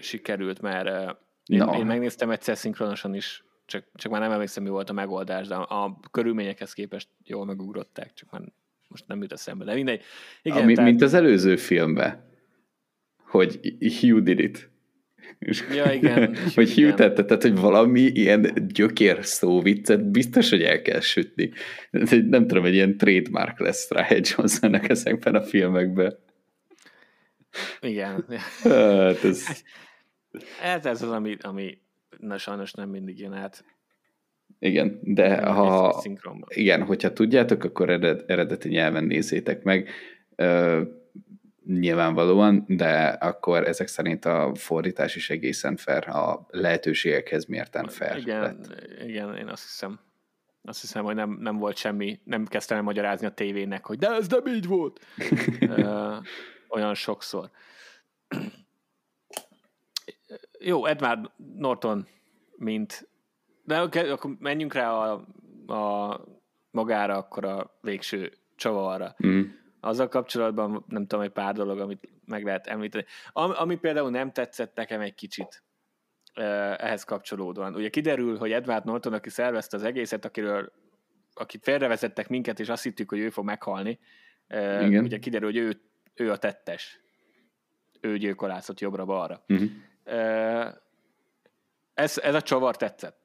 sikerült, mert én, no. én megnéztem egyszer szinkronosan is, csak, csak már nem emlékszem, mi volt a megoldás, de a, a körülményekhez képest jól megugrották, csak már most nem jut eszembe, de mindegy. Igen, Ami, tehát... Mint az előző filmben, hogy Hugh did it. Ja, igen. hogy Hugh tette, tehát, hogy valami ilyen gyökér szó viccet biztos, hogy el kell sütni. Nem tudom, egy ilyen trademark lesz rá egy Johnsonnak ezekben a filmekben. Igen. Hát ez... Ez, ez az, ami, ami na, sajnos nem mindig jön át. Igen, de ha, igen, hogyha tudjátok, akkor ered, eredeti nyelven nézzétek meg. Nyilvánvalóan, de akkor ezek szerint a fordítás is egészen fair, a lehetőségekhez mérten fair Igen, lett. igen én azt hiszem. Azt hiszem, hogy nem, nem volt semmi, nem kezdtem el magyarázni a tévének, hogy de ez nem így volt. Ö, olyan sokszor. Jó, Edward Norton, mint... De akkor menjünk rá a, a magára, akkor a végső csavarra. Mm. Azzal kapcsolatban nem tudom, egy pár dolog, amit meg lehet említeni. Ami, ami például nem tetszett nekem egy kicsit ehhez kapcsolódóan. Ugye kiderül, hogy Edward Norton, aki szervezte az egészet, akiről akit félrevezettek minket, és azt hittük, hogy ő fog meghalni, Igen. ugye kiderül, hogy ő, ő a tettes. Ő gyilkolászott jobbra-balra. Uh-huh. Ez, ez a csavar tetszett.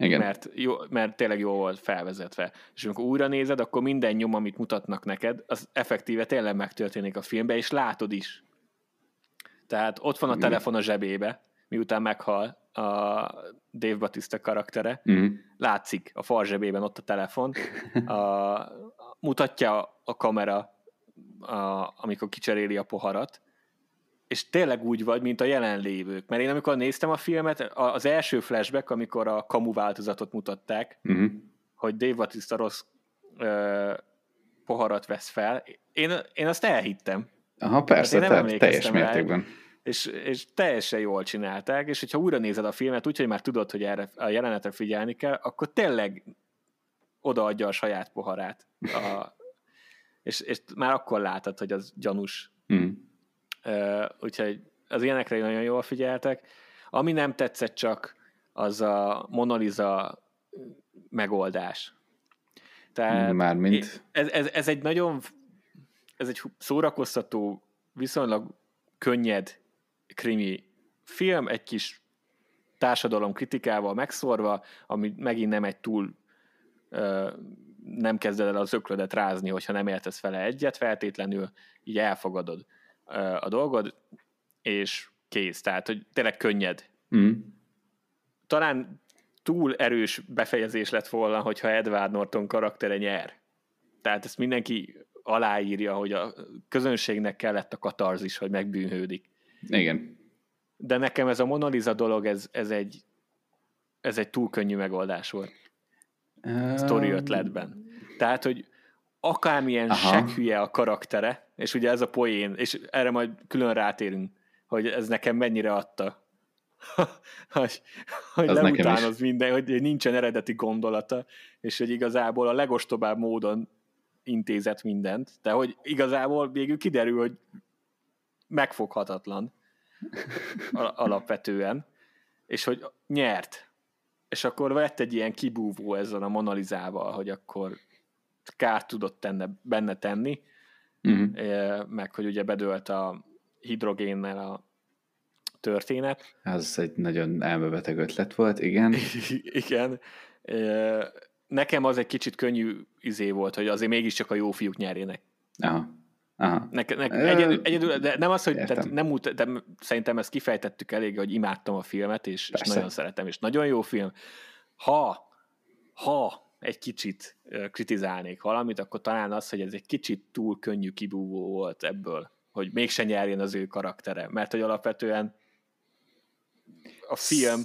Igen. Mert, jó, mert tényleg jó volt felvezetve. És amikor újra nézed, akkor minden nyom, amit mutatnak neked, az effektíve tényleg megtörténik a filmben, és látod is. Tehát ott van a Igen. telefon a zsebébe, miután meghal a Dave Batista karaktere, mm. látszik a far zsebében ott a telefon, a, mutatja a kamera, a, amikor kicseréli a poharat, és tényleg úgy vagy, mint a jelenlévők. Mert én amikor néztem a filmet, az első flashback, amikor a kamu változatot mutatták, uh-huh. hogy Dave Bautista rossz ö, poharat vesz fel, én, én azt elhittem. Aha, persze, én nem tehát teljes mértékben. és, és teljesen jól csinálták, és hogyha újra nézed a filmet, úgyhogy már tudod, hogy erre a jelenetre figyelni kell, akkor tényleg odaadja a saját poharát a, és, és már akkor látod, hogy az gyanús. Mm. Úgyhogy az ilyenekre nagyon jól figyeltek. Ami nem tetszett csak, az a Mona Lisa megoldás. Tehát Mármint? Ez, ez, ez egy nagyon ez egy szórakoztató, viszonylag könnyed krimi film, egy kis társadalom kritikával megszorva, ami megint nem egy túl ö, nem kezded el az öklödet rázni, hogyha nem értesz vele egyet, feltétlenül így elfogadod a dolgod, és kész. Tehát, hogy tényleg könnyed. Mm. Talán túl erős befejezés lett volna, hogyha Edward Norton karaktere nyer. Tehát ezt mindenki aláírja, hogy a közönségnek kellett a katarzis, hogy megbűnhődik. Igen. De nekem ez a Mona Lisa dolog, ez, ez, egy, ez egy túl könnyű megoldás volt. Uh... Story ötletben. Tehát, hogy akármilyen seghülye a karaktere, és ugye ez a poén, és erre majd külön rátérünk, hogy ez nekem mennyire adta, hogy, hogy leután minden, hogy nincsen eredeti gondolata, és hogy igazából a legostobább módon intézett mindent, de hogy igazából végül kiderül, hogy megfoghatatlan alapvetően, és hogy nyert. És akkor vett egy ilyen kibúvó ezzel a monalizával, hogy akkor kárt tudott tenne, benne tenni, uh-huh. meg hogy ugye bedőlt a hidrogénnel a történet. Az egy nagyon elmebeteg ötlet volt, igen. igen nekem az egy kicsit könnyű izé volt, hogy azért mégiscsak a jó fiúk nyerjenek. Aha. Aha. Ne, ne, egyedül, egyedül, de nem az, hogy tehát nem út, de szerintem ezt kifejtettük elég, hogy imádtam a filmet, és, és nagyon szeretem, és nagyon jó film. Ha, ha egy kicsit kritizálnék valamit, akkor talán az, hogy ez egy kicsit túl könnyű kibúvó volt ebből, hogy mégse nyerjen az ő karaktere, mert hogy alapvetően a film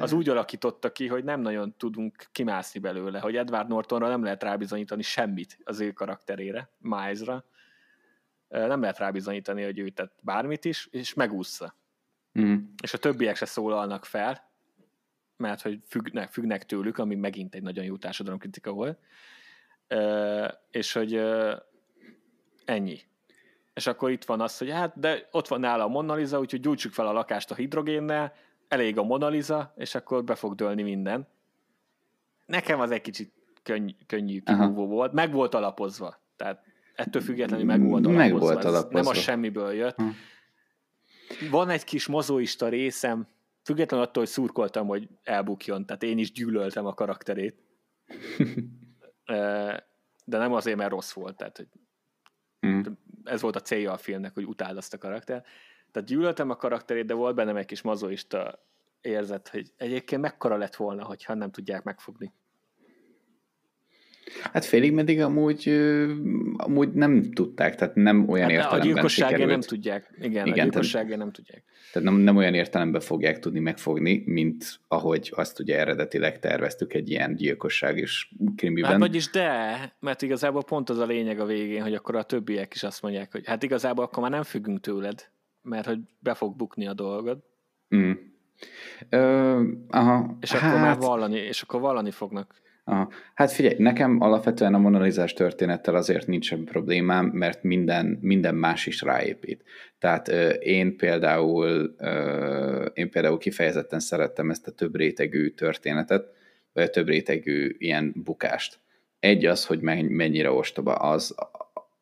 az úgy alakította ki, hogy nem nagyon tudunk kimászni belőle, hogy Edward Nortonra nem lehet rábizonyítani semmit az ő karakterére, Milesra. Nem lehet rábizonyítani, hogy ő tett bármit is, és megúszza. Mm. És a többiek se szólalnak fel, mert hogy függnek, függnek tőlük, ami megint egy nagyon jó társadalomkritika volt. És hogy ennyi. És akkor itt van az, hogy hát, de ott van nála a Mona Lisa, úgyhogy gyújtsuk fel a lakást a hidrogénnel, elég a Mona Lisa, és akkor be fog dőlni minden. Nekem az egy kicsit könny, könnyű kibúvó volt, meg volt alapozva. Tehát ettől függetlenül meg volt alapozva. Meg volt alapozva. nem a semmiből jött. Van egy kis mozóista részem, függetlenül attól, hogy szurkoltam, hogy elbukjon, tehát én is gyűlöltem a karakterét. De nem azért, mert rossz volt, tehát hogy hm. ez volt a célja a filmnek, hogy utáld azt a karakter. Tehát gyűlöltem a karakterét, de volt bennem egy kis mazoista érzet, hogy egyébként mekkora lett volna, hogyha nem tudják megfogni. Hát félig meddig amúgy, amúgy nem tudták, tehát nem olyan hát értelemben A gyilkosságért nem tudják. Igen, Igen a gyilkosságért nem tudják. Tehát nem, nem olyan értelemben fogják tudni megfogni, mint ahogy azt ugye eredetileg terveztük egy ilyen gyilkosság és krimiben. Hát vagyis de, mert igazából pont az a lényeg a végén, hogy akkor a többiek is azt mondják, hogy hát igazából akkor már nem függünk tőled mert hogy be fog bukni a dolgod. Mm. Ö, aha, és hát... akkor már vallani, és akkor vallani fognak. Aha. Hát figyelj, nekem alapvetően a monalizás történettel azért nincsen problémám, mert minden, minden más is ráépít. Tehát ö, én például ö, én például kifejezetten szerettem ezt a több rétegű történetet, vagy a több rétegű ilyen bukást. Egy az, hogy mennyire ostoba, az,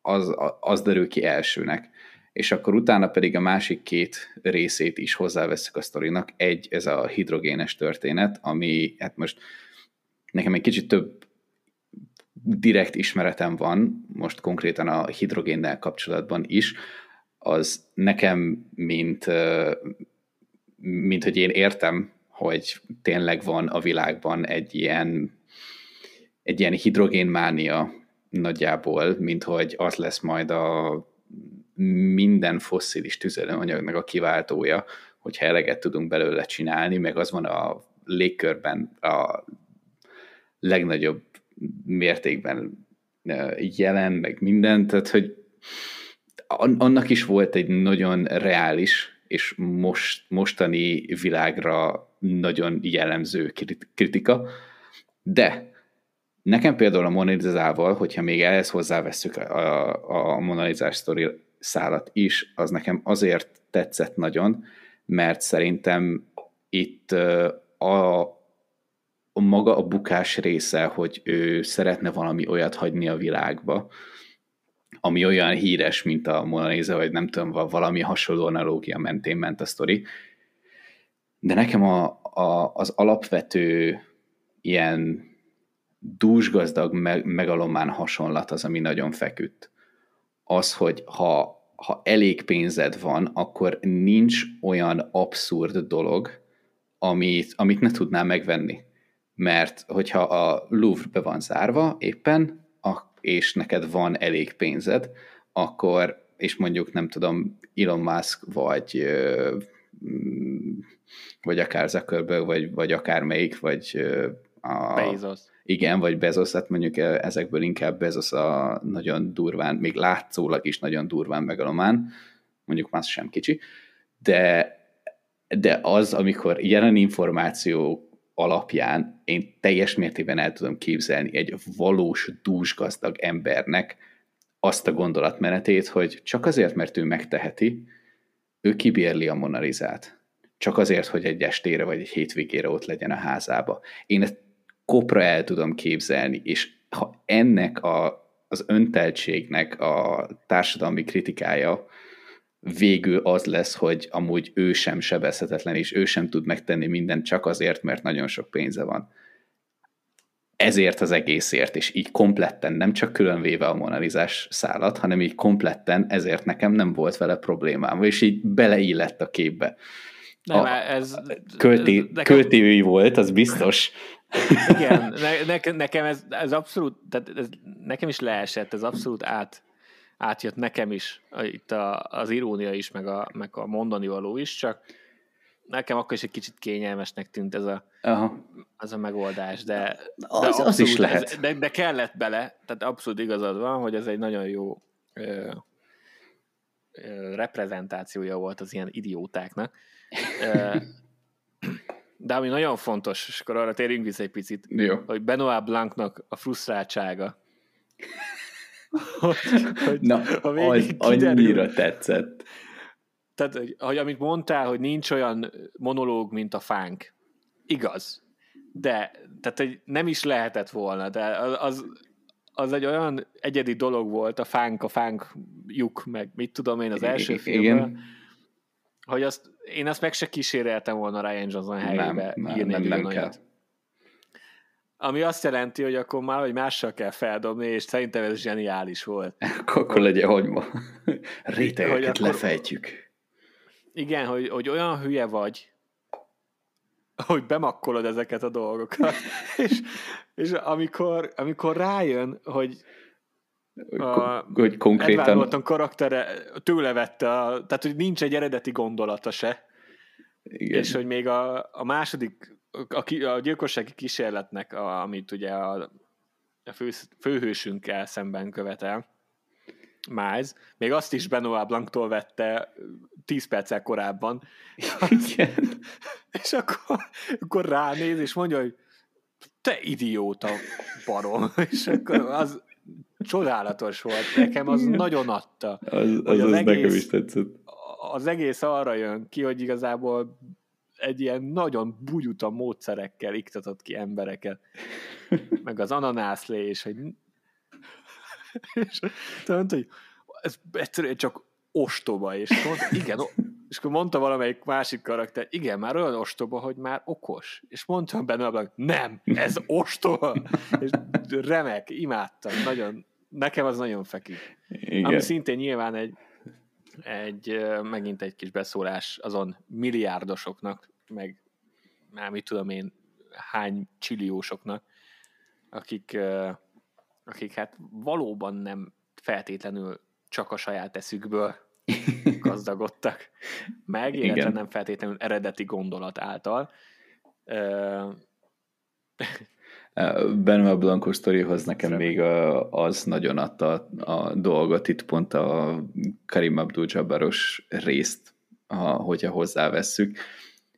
az, az derül ki elsőnek és akkor utána pedig a másik két részét is hozzáveszek a sztorinak. Egy, ez a hidrogénes történet, ami hát most nekem egy kicsit több direkt ismeretem van, most konkrétan a hidrogénnel kapcsolatban is, az nekem, mint, mint hogy én értem, hogy tényleg van a világban egy ilyen, egy ilyen hidrogénmánia nagyjából, mint hogy az lesz majd a minden fosszilis tüzelőanyagnak a kiváltója, hogyha eleget tudunk belőle csinálni, meg az van a légkörben a legnagyobb mértékben jelen, meg minden, tehát hogy annak is volt egy nagyon reális és most, mostani világra nagyon jellemző kritika, de Nekem például a Monalizával, hogyha még ehhez hozzáveszünk a, a Monalizás sztori szálat is, az nekem azért tetszett nagyon, mert szerintem itt a, a maga a bukás része, hogy ő szeretne valami olyat hagyni a világba, ami olyan híres, mint a Mona Lisa, vagy nem tudom, valami hasonló analógia mentén ment a sztori. De nekem a, a, az alapvető ilyen dúsgazdag meg, megalomán hasonlat az, ami nagyon feküdt. Az, hogy ha, ha elég pénzed van, akkor nincs olyan abszurd dolog, amit, amit ne tudnál megvenni. Mert hogyha a Louvre be van zárva éppen, és neked van elég pénzed, akkor, és mondjuk nem tudom, Elon Musk, vagy mm, vagy akár Zuckerberg, vagy, vagy akármelyik, vagy a... Bezos. Igen, vagy Bezos, hát mondjuk ezekből inkább Bezos a nagyon durván, még látszólag is nagyon durván megalomán, mondjuk más sem kicsi, de, de az, amikor jelen információ alapján én teljes mértékben el tudom képzelni egy valós dúsgazdag embernek azt a gondolatmenetét, hogy csak azért, mert ő megteheti, ő kibérli a Monalizát. Csak azért, hogy egy estére vagy egy hétvégére ott legyen a házába. Én ezt kopra el tudom képzelni, és ha ennek a, az önteltségnek a társadalmi kritikája végül az lesz, hogy amúgy ő sem sebezhetetlen, és ő sem tud megtenni mindent csak azért, mert nagyon sok pénze van. Ezért az egészért, és így kompletten, nem csak különvéve a monalizás szállat, hanem így kompletten, ezért nekem nem volt vele problémám, és így beleillett a képbe. Nem, a, ez... Költi, ez nekem... Költői volt, az biztos. Igen, ne, ne, nekem ez, ez abszolút, tehát ez, nekem is leesett, ez abszolút át, átjött nekem is, itt a, az irónia is, meg a, meg a mondani való is, csak nekem akkor is egy kicsit kényelmesnek tűnt ez a, Aha. az a megoldás, de, az, de abszolút, az is lehet. Ez, de, de kellett bele, tehát abszolút igazad van, hogy ez egy nagyon jó ö, ö, reprezentációja volt az ilyen idiótáknak. Ö, de ami nagyon fontos, és akkor arra térjünk vissza egy picit, jó. hogy Benoit Blancnak a frusztráltsága hogy, hogy Na, az annyira tetszett. Tehát, hogy, hogy amit mondtál, hogy nincs olyan monológ, mint a fánk. Igaz. De, tehát hogy nem is lehetett volna, de az, az egy olyan egyedi dolog volt, a fánk, a fánk lyuk, meg mit tudom én az első filmben, hogy azt, én azt meg se kíséreltem volna Ryan Johnson helyébe nem, írni nem, nem, nem kell. Ami azt jelenti, hogy akkor már hogy mással kell feldobni, és szerintem ez zseniális volt. akkor legyen hagyma. Rétegeket akkor, lefejtjük. Igen, hogy, hogy olyan hülye vagy, hogy bemakkolod ezeket a dolgokat, és, és amikor, amikor rájön, hogy a hogy konkrétan... Edward Norton karaktere tőle vette, a, tehát hogy nincs egy eredeti gondolata se, Igen. és hogy még a, a második a, a gyilkossági kísérletnek, a, amit ugye a, a fő, főhősünkkel szemben követel, Miles, még azt is Benoit Blanc-tól vette 10 perccel korábban. Igen. és akkor, akkor ránéz, és mondja, hogy te idióta barom. és akkor az csodálatos volt. Nekem az Igen. nagyon adta. Az, az, az, az egész, nekem is tetszett. Az egész arra jön ki, hogy igazából egy ilyen nagyon bugyuta módszerekkel iktatott ki embereket. Meg az ananászlés, hogy és tehát, hogy ez egyszerűen csak ostoba, és mondta, igen, és akkor mondta valamelyik másik karakter, igen, már olyan ostoba, hogy már okos. És mondtam benne abban, nem, ez ostoba. és remek, imádtam, nagyon, nekem az nagyon feküdt. Igen. Ami szintén nyilván egy, egy, megint egy kis beszólás azon milliárdosoknak, meg már mit tudom én, hány csilliósoknak, akik, akik hát valóban nem feltétlenül csak a saját eszükből gazdagodtak meg, illetve nem feltétlenül eredeti gondolat által. Benoit Blanco sztorihoz nekem Szerint. még az nagyon adta a dolgot, itt pont a Karim Abdul-Jabbaros részt, ha, hogyha hozzávesszük,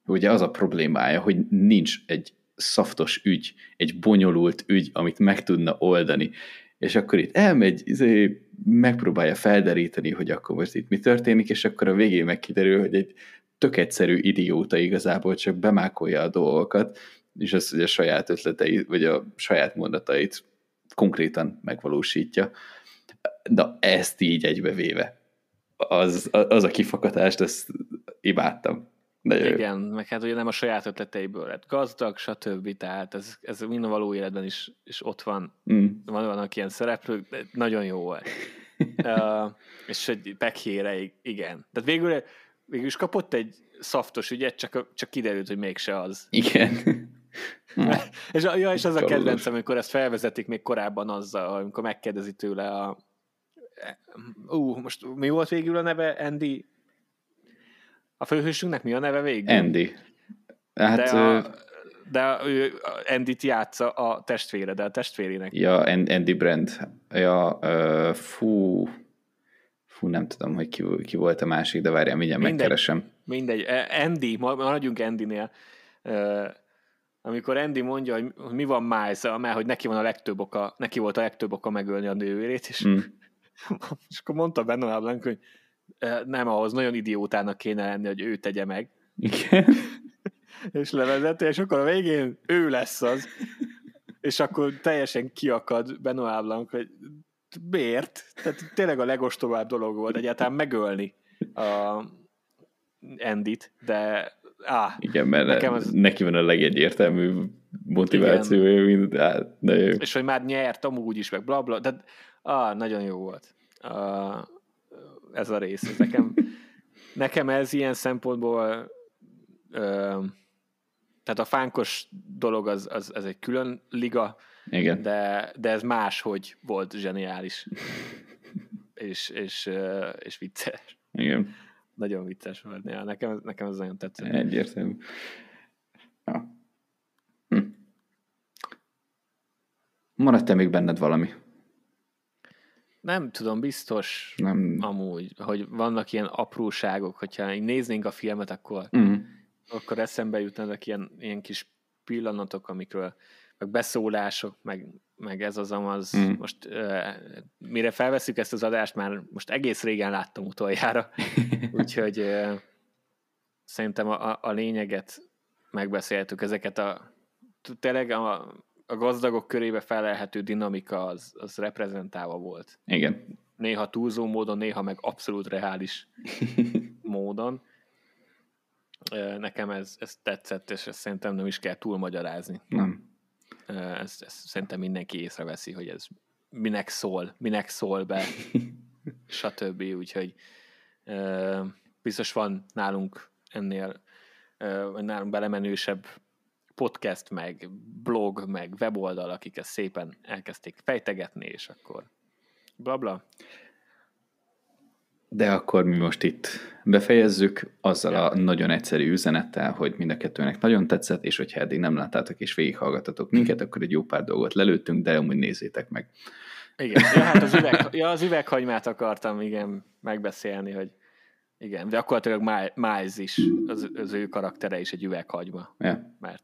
ugye az a problémája, hogy nincs egy szaftos ügy, egy bonyolult ügy, amit meg tudna oldani. És akkor itt elmegy, izé, megpróbálja felderíteni, hogy akkor most itt mi történik, és akkor a végén megkiderül, hogy egy tök egyszerű idióta igazából csak bemákolja a dolgokat, és az, hogy a saját ötleteit, vagy a saját mondatait konkrétan megvalósítja. De ezt így egybevéve. Az, az a kifakatást, ezt imádtam. De Igen, jó. meg hát ugye nem a saját ötleteiből lett gazdag, stb. Tehát ez, ez mind a való életben is, is ott van. Mm. Van, vannak ilyen szereplők, de nagyon jó volt. uh, és egy pekhére, igen. Tehát végül, végül is kapott egy szaftos ügyet, csak, csak kiderült, hogy mégse az. Igen. és, ja, és az a kedvencem, amikor ezt felvezetik még korábban azzal, amikor megkérdezi tőle a ú, uh, most mi volt végül a neve? Andy? A főhősünknek mi a neve végül? Andy. Hát, de, a, de ő Andy-t játsza a testvére, de a testvérének. Ja, Andy Brand. Ja, uh, fú, fú, nem tudom, hogy ki, ki volt a másik, de várjál, mindjárt mindegy, megkeresem. Mindegy, e, Andy, maradjunk Andy-nél. Uh, amikor Andy mondja, hogy mi van miles mert hogy neki van a legtöbb oka, neki volt a legtöbb oka megölni a nővérét, és, mm. és akkor mondta benne Blanc, hogy nem ahhoz nagyon idiótának kéne lenni, hogy ő tegye meg. Igen. és levezeti, és akkor a végén ő lesz az. És akkor teljesen kiakad Benoit Blanc, hogy miért? Tehát tényleg a legostobább dolog volt egyáltalán megölni a Endit, de á, Igen, mert nekem az... neki van a legegyértelmű motivációja, mint, á, de jó. És hogy már nyert amúgy is, meg blabla, bla, de á, nagyon jó volt. Uh, ez a rész. Ez nekem, nekem ez ilyen szempontból uh, tehát a fánkos dolog az, az, az egy külön liga, Igen. De, de ez máshogy volt zseniális. és, és, és vicces. Igen. Nagyon vicces volt. Ja, nekem, nekem ez nagyon tetszett. Egyértelmű. Ja. Hm. Maradt-e még benned valami? Nem tudom, biztos nem. amúgy, hogy vannak ilyen apróságok, hogyha néznénk a filmet, akkor, mm. akkor eszembe jutnak ilyen, ilyen kis pillanatok, amikről, meg beszólások, meg, meg ez az amaz. Mm. Most uh, mire felveszük ezt az adást, már most egész régen láttam utoljára, úgyhogy uh, szerintem a, a lényeget megbeszéltük, ezeket a tényleg a, a gazdagok körébe felelhető dinamika az, az reprezentálva volt. Igen. Néha túlzó módon, néha meg abszolút reális módon. Nekem ez, ez tetszett, és ezt szerintem nem is kell túlmagyarázni. Nem. Ezt, ezt szerintem mindenki észreveszi, hogy ez minek szól, minek szól be, stb. Úgyhogy biztos van nálunk ennél, nálunk belemenősebb podcast, meg blog, meg weboldal, akik ezt szépen elkezdték fejtegetni, és akkor blabla. De akkor mi most itt befejezzük azzal a nagyon egyszerű üzenettel, hogy mind a kettőnek nagyon tetszett, és hogyha eddig nem láttátok és végighallgatatok minket, akkor egy jó pár dolgot lelőttünk, de amúgy nézzétek meg. Igen, ja, hát az, üveg, ja, az üveghagymát akartam igen megbeszélni, hogy igen, de akkor Miles is, az, az ő karaktere is egy üveghagyma. Ja. Mert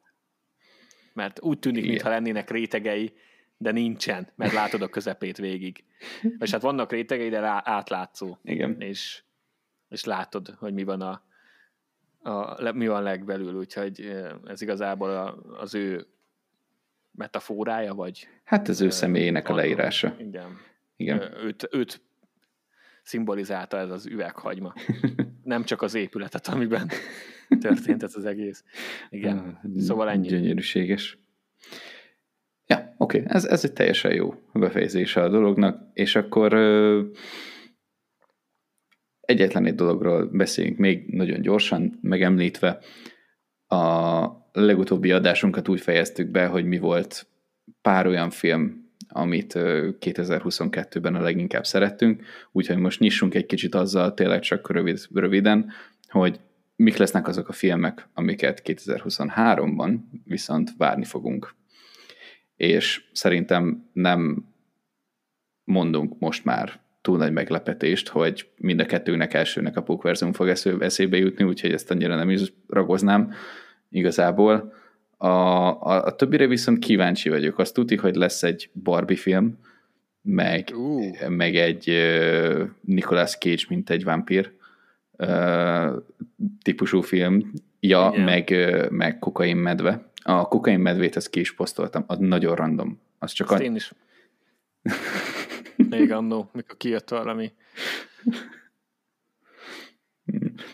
mert úgy tűnik, mintha lennének rétegei, de nincsen, mert látod a közepét végig. És hát vannak rétegei, de átlátszó. Igen. És, és látod, hogy mi van a, a, mi van legbelül, úgyhogy ez igazából a, az ő metaforája, vagy... Hát az ő személyének a leírása. Igen. Igen. Őt, őt szimbolizálta ez az üveghagyma. Nem csak az épületet, amiben történt ez az egész. Igen, ah, szóval ennyi. Gyönyörűséges. Ja, oké, okay. ez, ez egy teljesen jó befejezése a dolognak, és akkor ö, egyetlen egy dologról beszéljünk még nagyon gyorsan, megemlítve. A legutóbbi adásunkat úgy fejeztük be, hogy mi volt pár olyan film, amit 2022-ben a leginkább szerettünk, úgyhogy most nyissunk egy kicsit azzal tényleg csak rövid, röviden, hogy mik lesznek azok a filmek, amiket 2023-ban viszont várni fogunk. És szerintem nem mondunk most már túl nagy meglepetést, hogy mind a kettőnek elsőnek a Pukverzum fog eszébe jutni, úgyhogy ezt annyira nem is ragoznám igazából. A, a, a többire viszont kíváncsi vagyok. Azt tudni, hogy lesz egy Barbie film, meg, uh. meg egy uh, Nicolas Cage, mint egy vampír uh, típusú film. Ja, meg, meg kokain medve. A kokain medvét ezt ki is posztoltam, az nagyon random. Az csak a... én is. Még annó, mikor kijött valami.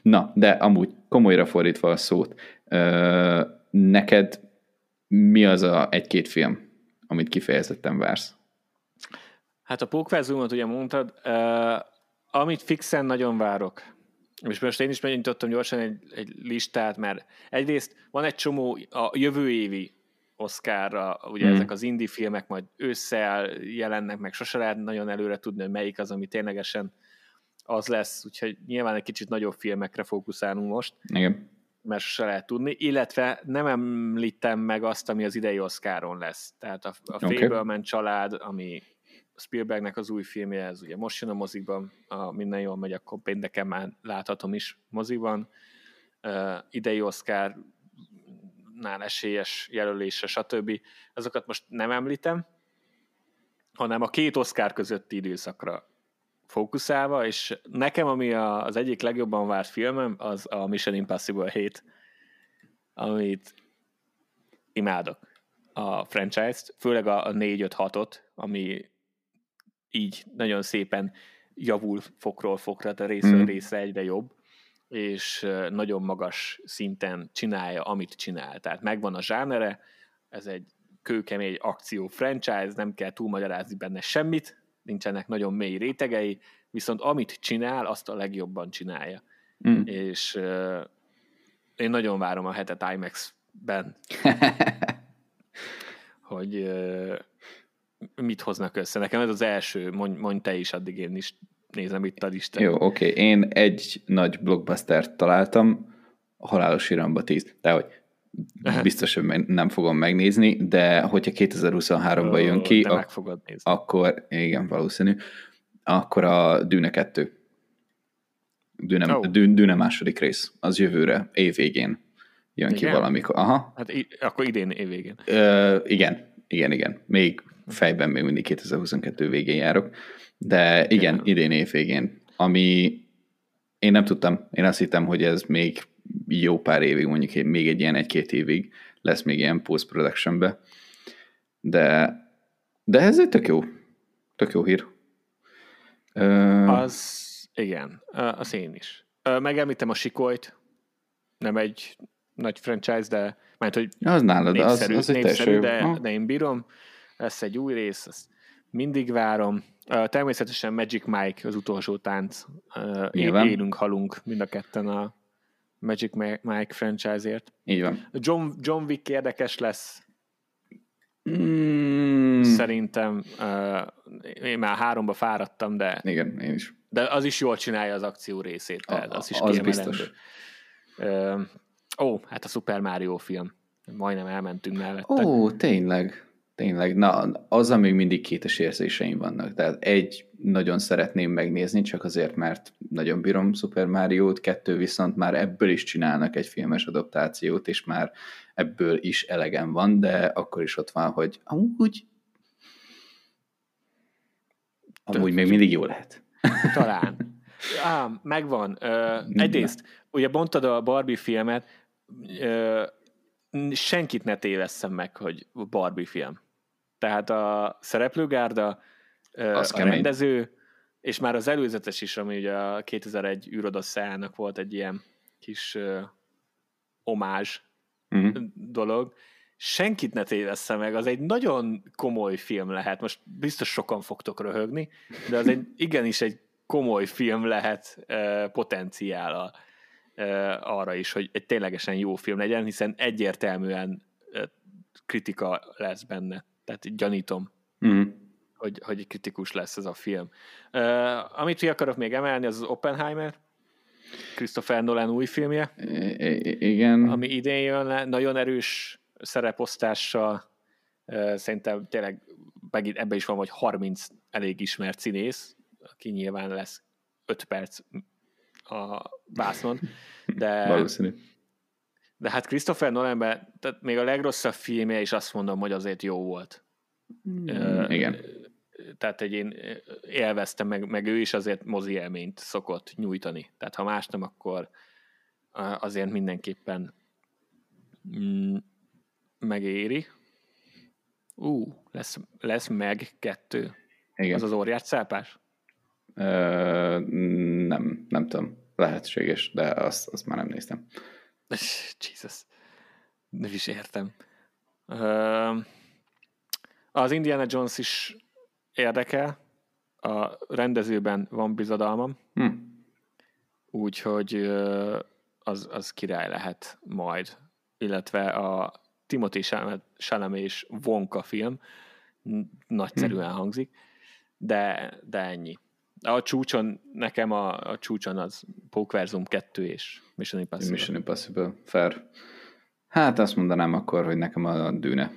Na, de amúgy komolyra fordítva a szót, ö, neked mi az a egy-két film, amit kifejezetten vársz? Hát a Pókvázumot ugye mondtad, uh, amit fixen nagyon várok, és most én is megnyitottam gyorsan egy, egy listát, mert egyrészt van egy csomó a jövő évi Oscarra, ugye mm. ezek az indie filmek majd ősszel jelennek, meg sose lehet nagyon előre tudni, hogy melyik az, ami ténylegesen az lesz, úgyhogy nyilván egy kicsit nagyobb filmekre fókuszálunk most. Igen. Mert sose lehet tudni, illetve nem említem meg azt, ami az idei Oscaron lesz. Tehát a, a okay. Fableman család, ami Spielbergnek az új filmje, ez ugye most jön a mozikban, a minden jól megy, akkor pénteken már láthatom is moziban. Uh, idei Oscar nál esélyes jelölése, stb. Azokat most nem említem, hanem a két Oscar közötti időszakra fókuszálva, és nekem, ami a, az egyik legjobban várt filmem, az a Mission Impossible 7, amit imádok a franchise-t, főleg a, a 4-5-6-ot, ami így nagyon szépen javul fokról fokra, a részről mm. részre egyre jobb, és nagyon magas szinten csinálja, amit csinál. Tehát megvan a zsánere, ez egy kőkemény akció franchise, nem kell túlmagyarázni benne semmit, nincsenek nagyon mély rétegei, viszont amit csinál, azt a legjobban csinálja. Mm. És uh, én nagyon várom a hetet IMAX-ben, hogy uh, mit hoznak össze. Nekem ez az első, mondj, mondj te is, addig én is nézem itt a listát. Jó, oké. Okay. Én egy nagy blockbuster találtam, a Halálos Iramba 10. De hogy biztos, hogy nem fogom megnézni, de hogyha 2023-ban jön ki, ak- meg fogod nézni. akkor, igen, valószínű, akkor a Dűne 2. Dűne, oh. Dűne második rész, az jövőre, évvégén jön igen? ki valamikor. Aha. Hát i- akkor idén évvégén. Ö, igen, igen, igen. Még fejben még mindig 2022 végén járok, de igen, idén évvégén, ami én nem tudtam, én azt hittem, hogy ez még jó pár évig, mondjuk még egy ilyen egy-két évig lesz még ilyen post-productionbe, de, de ez egy tök jó, tök jó hír. Az, igen, az én is. Megemlítem a Sikolyt, nem egy nagy franchise, de mert hogy az nálad, népszerű, az, az népszerű de, de én bírom lesz egy új rész, ezt mindig várom. Természetesen Magic Mike az utolsó tánc. Nyilván. Élünk, halunk mind a ketten a Magic Mike franchise-ért. Így van. John, John Wick érdekes lesz. Mm. Szerintem uh, én már háromba fáradtam, de... Igen, én is. De az is jól csinálja az akció részét, tehát az is az biztos. Uh, ó, hát a Super Mario film. Majdnem elmentünk mellette. Ó, tényleg. Tényleg, na, azzal még mindig kétes érzéseim vannak. Tehát egy, nagyon szeretném megnézni, csak azért, mert nagyon bírom Super Mario-t, kettő viszont már ebből is csinálnak egy filmes adaptációt, és már ebből is elegem van, de akkor is ott van, hogy amúgy amúgy még mindig jó lehet. Talán. Á, megvan. Uh, egyrészt, ugye mondtad a Barbie filmet, uh, senkit ne tévesszem meg, hogy Barbie film. Tehát a szereplőgárda, az a kemény. rendező, és már az előzetes is, ami ugye a 2001 űrodosszájának volt egy ilyen kis uh, omázs uh-huh. dolog, senkit ne tévessze meg, az egy nagyon komoly film lehet. Most biztos sokan fogtok röhögni, de az egy igenis egy komoly film lehet uh, potenciála uh, arra is, hogy egy ténylegesen jó film legyen, hiszen egyértelműen uh, kritika lesz benne. Tehát gyanítom, mm. hogy, hogy kritikus lesz ez a film. Uh, amit ki akarok még emelni, az az Oppenheimer, Christopher Nolan új filmje. I- igen. Ami idén jön le, nagyon erős szereposztással, uh, szerintem tényleg megint ebbe is van, hogy 30 elég ismert színész, aki nyilván lesz 5 perc a vászon, de Valószínű. De hát Christopher Nolanben, tehát még a legrosszabb filmje is azt mondom, hogy azért jó volt. Mm, igen. Tehát egy én élveztem, meg, meg ő is azért mozi élményt szokott nyújtani. Tehát ha más nem, akkor azért mindenképpen mm, megéri. Ú, uh, lesz, lesz meg kettő. Igen. Az az óriás cápás? Ö, nem, nem tudom. Lehetséges, de azt, azt már nem néztem. Jesus. Nem is értem. Az Indiana Jones is érdekel. A rendezőben van bizadalmam. Hm. Úgyhogy az, az király lehet majd. Illetve a Timothy Chalamet és Wonka film nagyszerűen hm. hangzik, de, de ennyi. A csúcson, nekem a, a csúcson az Pókverzum 2 és Mission Impossible. Mission Impossible, fair. Hát azt mondanám akkor, hogy nekem a dűne.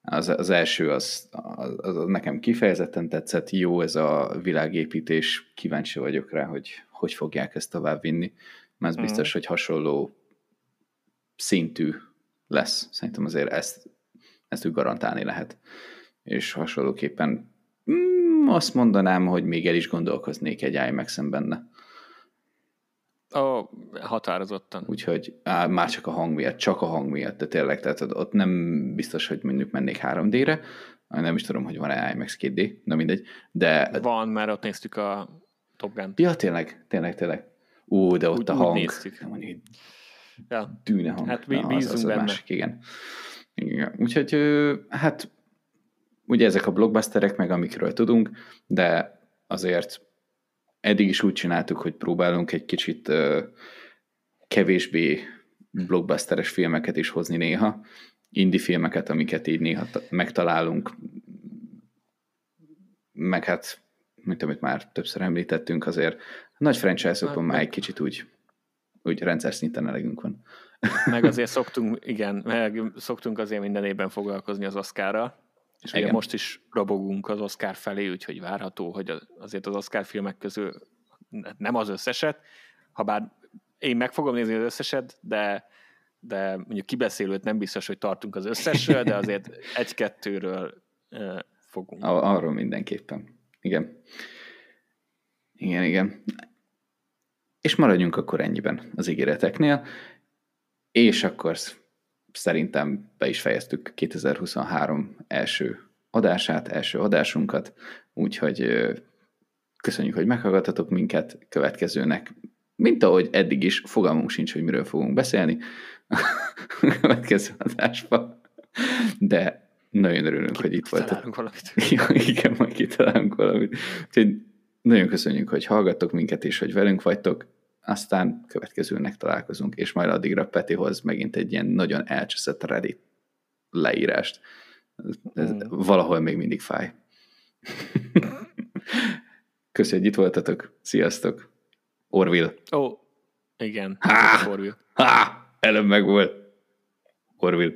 Az, az első az, az, az nekem kifejezetten tetszett, jó ez a világépítés, kíváncsi vagyok rá, hogy hogy fogják ezt tovább vinni, mert ez mm. biztos, hogy hasonló szintű lesz. Szerintem azért ezt, ezt úgy garantálni lehet. És hasonlóképpen mm, azt mondanám, hogy még el is gondolkoznék egy IMAX-en benne. Ó, határozottan. Úgyhogy á, már csak a hang miatt, csak a hang miatt, de tényleg, tehát ott nem biztos, hogy mondjuk mennék 3D-re, nem is tudom, hogy van-e IMAX 2D, na mindegy, de... Van, mert ott néztük a Top Gun. Ja, tényleg, tényleg, tényleg. Ú, de ott úgy, a hang. Úgy néztük. Ja. Dűne hang. Hát bízunk Na, az, az benne. Másik, igen. igen. Úgyhogy hát ugye ezek a blockbusterek meg amikről tudunk, de azért eddig is úgy csináltuk, hogy próbálunk egy kicsit uh, kevésbé blockbusteres filmeket is hozni néha, indie filmeket, amiket így néha megtalálunk, meg hát, mint amit már többször említettünk, azért nagy franchise-okon már egy kicsit úgy, úgy rendszer szinten elegünk van. Meg azért szoktunk, igen, meg szoktunk azért minden évben foglalkozni az Oscarral, és ugye most is robogunk az Oscar felé, úgyhogy várható, hogy azért az Oscar filmek közül nem az összeset, ha bár én meg fogom nézni az összeset, de, de mondjuk kibeszélőt nem biztos, hogy tartunk az összesről, de azért egy-kettőről fogunk. Arról mindenképpen. Igen. Igen, igen. És maradjunk akkor ennyiben az ígéreteknél, és akkor szerintem be is fejeztük 2023 első adását, első adásunkat, úgyhogy köszönjük, hogy meghallgattatok minket következőnek. Mint ahogy eddig is, fogalmunk sincs, hogy miről fogunk beszélni a következő adásban, de nagyon örülünk, hogy itt voltatok. valamit. Ja, igen, majd kitalálunk valamit. Úgyhogy nagyon köszönjük, hogy hallgattok minket, és hogy velünk vagytok aztán következőnek találkozunk, és majd addigra Peti hoz megint egy ilyen nagyon elcseszett Reddit leírást. Ez mm. valahol még mindig fáj. Köszönjük, hogy itt voltatok. Sziasztok. Orville. Ó, oh, igen. Há! Orville. Há! Előbb meg volt. Orville.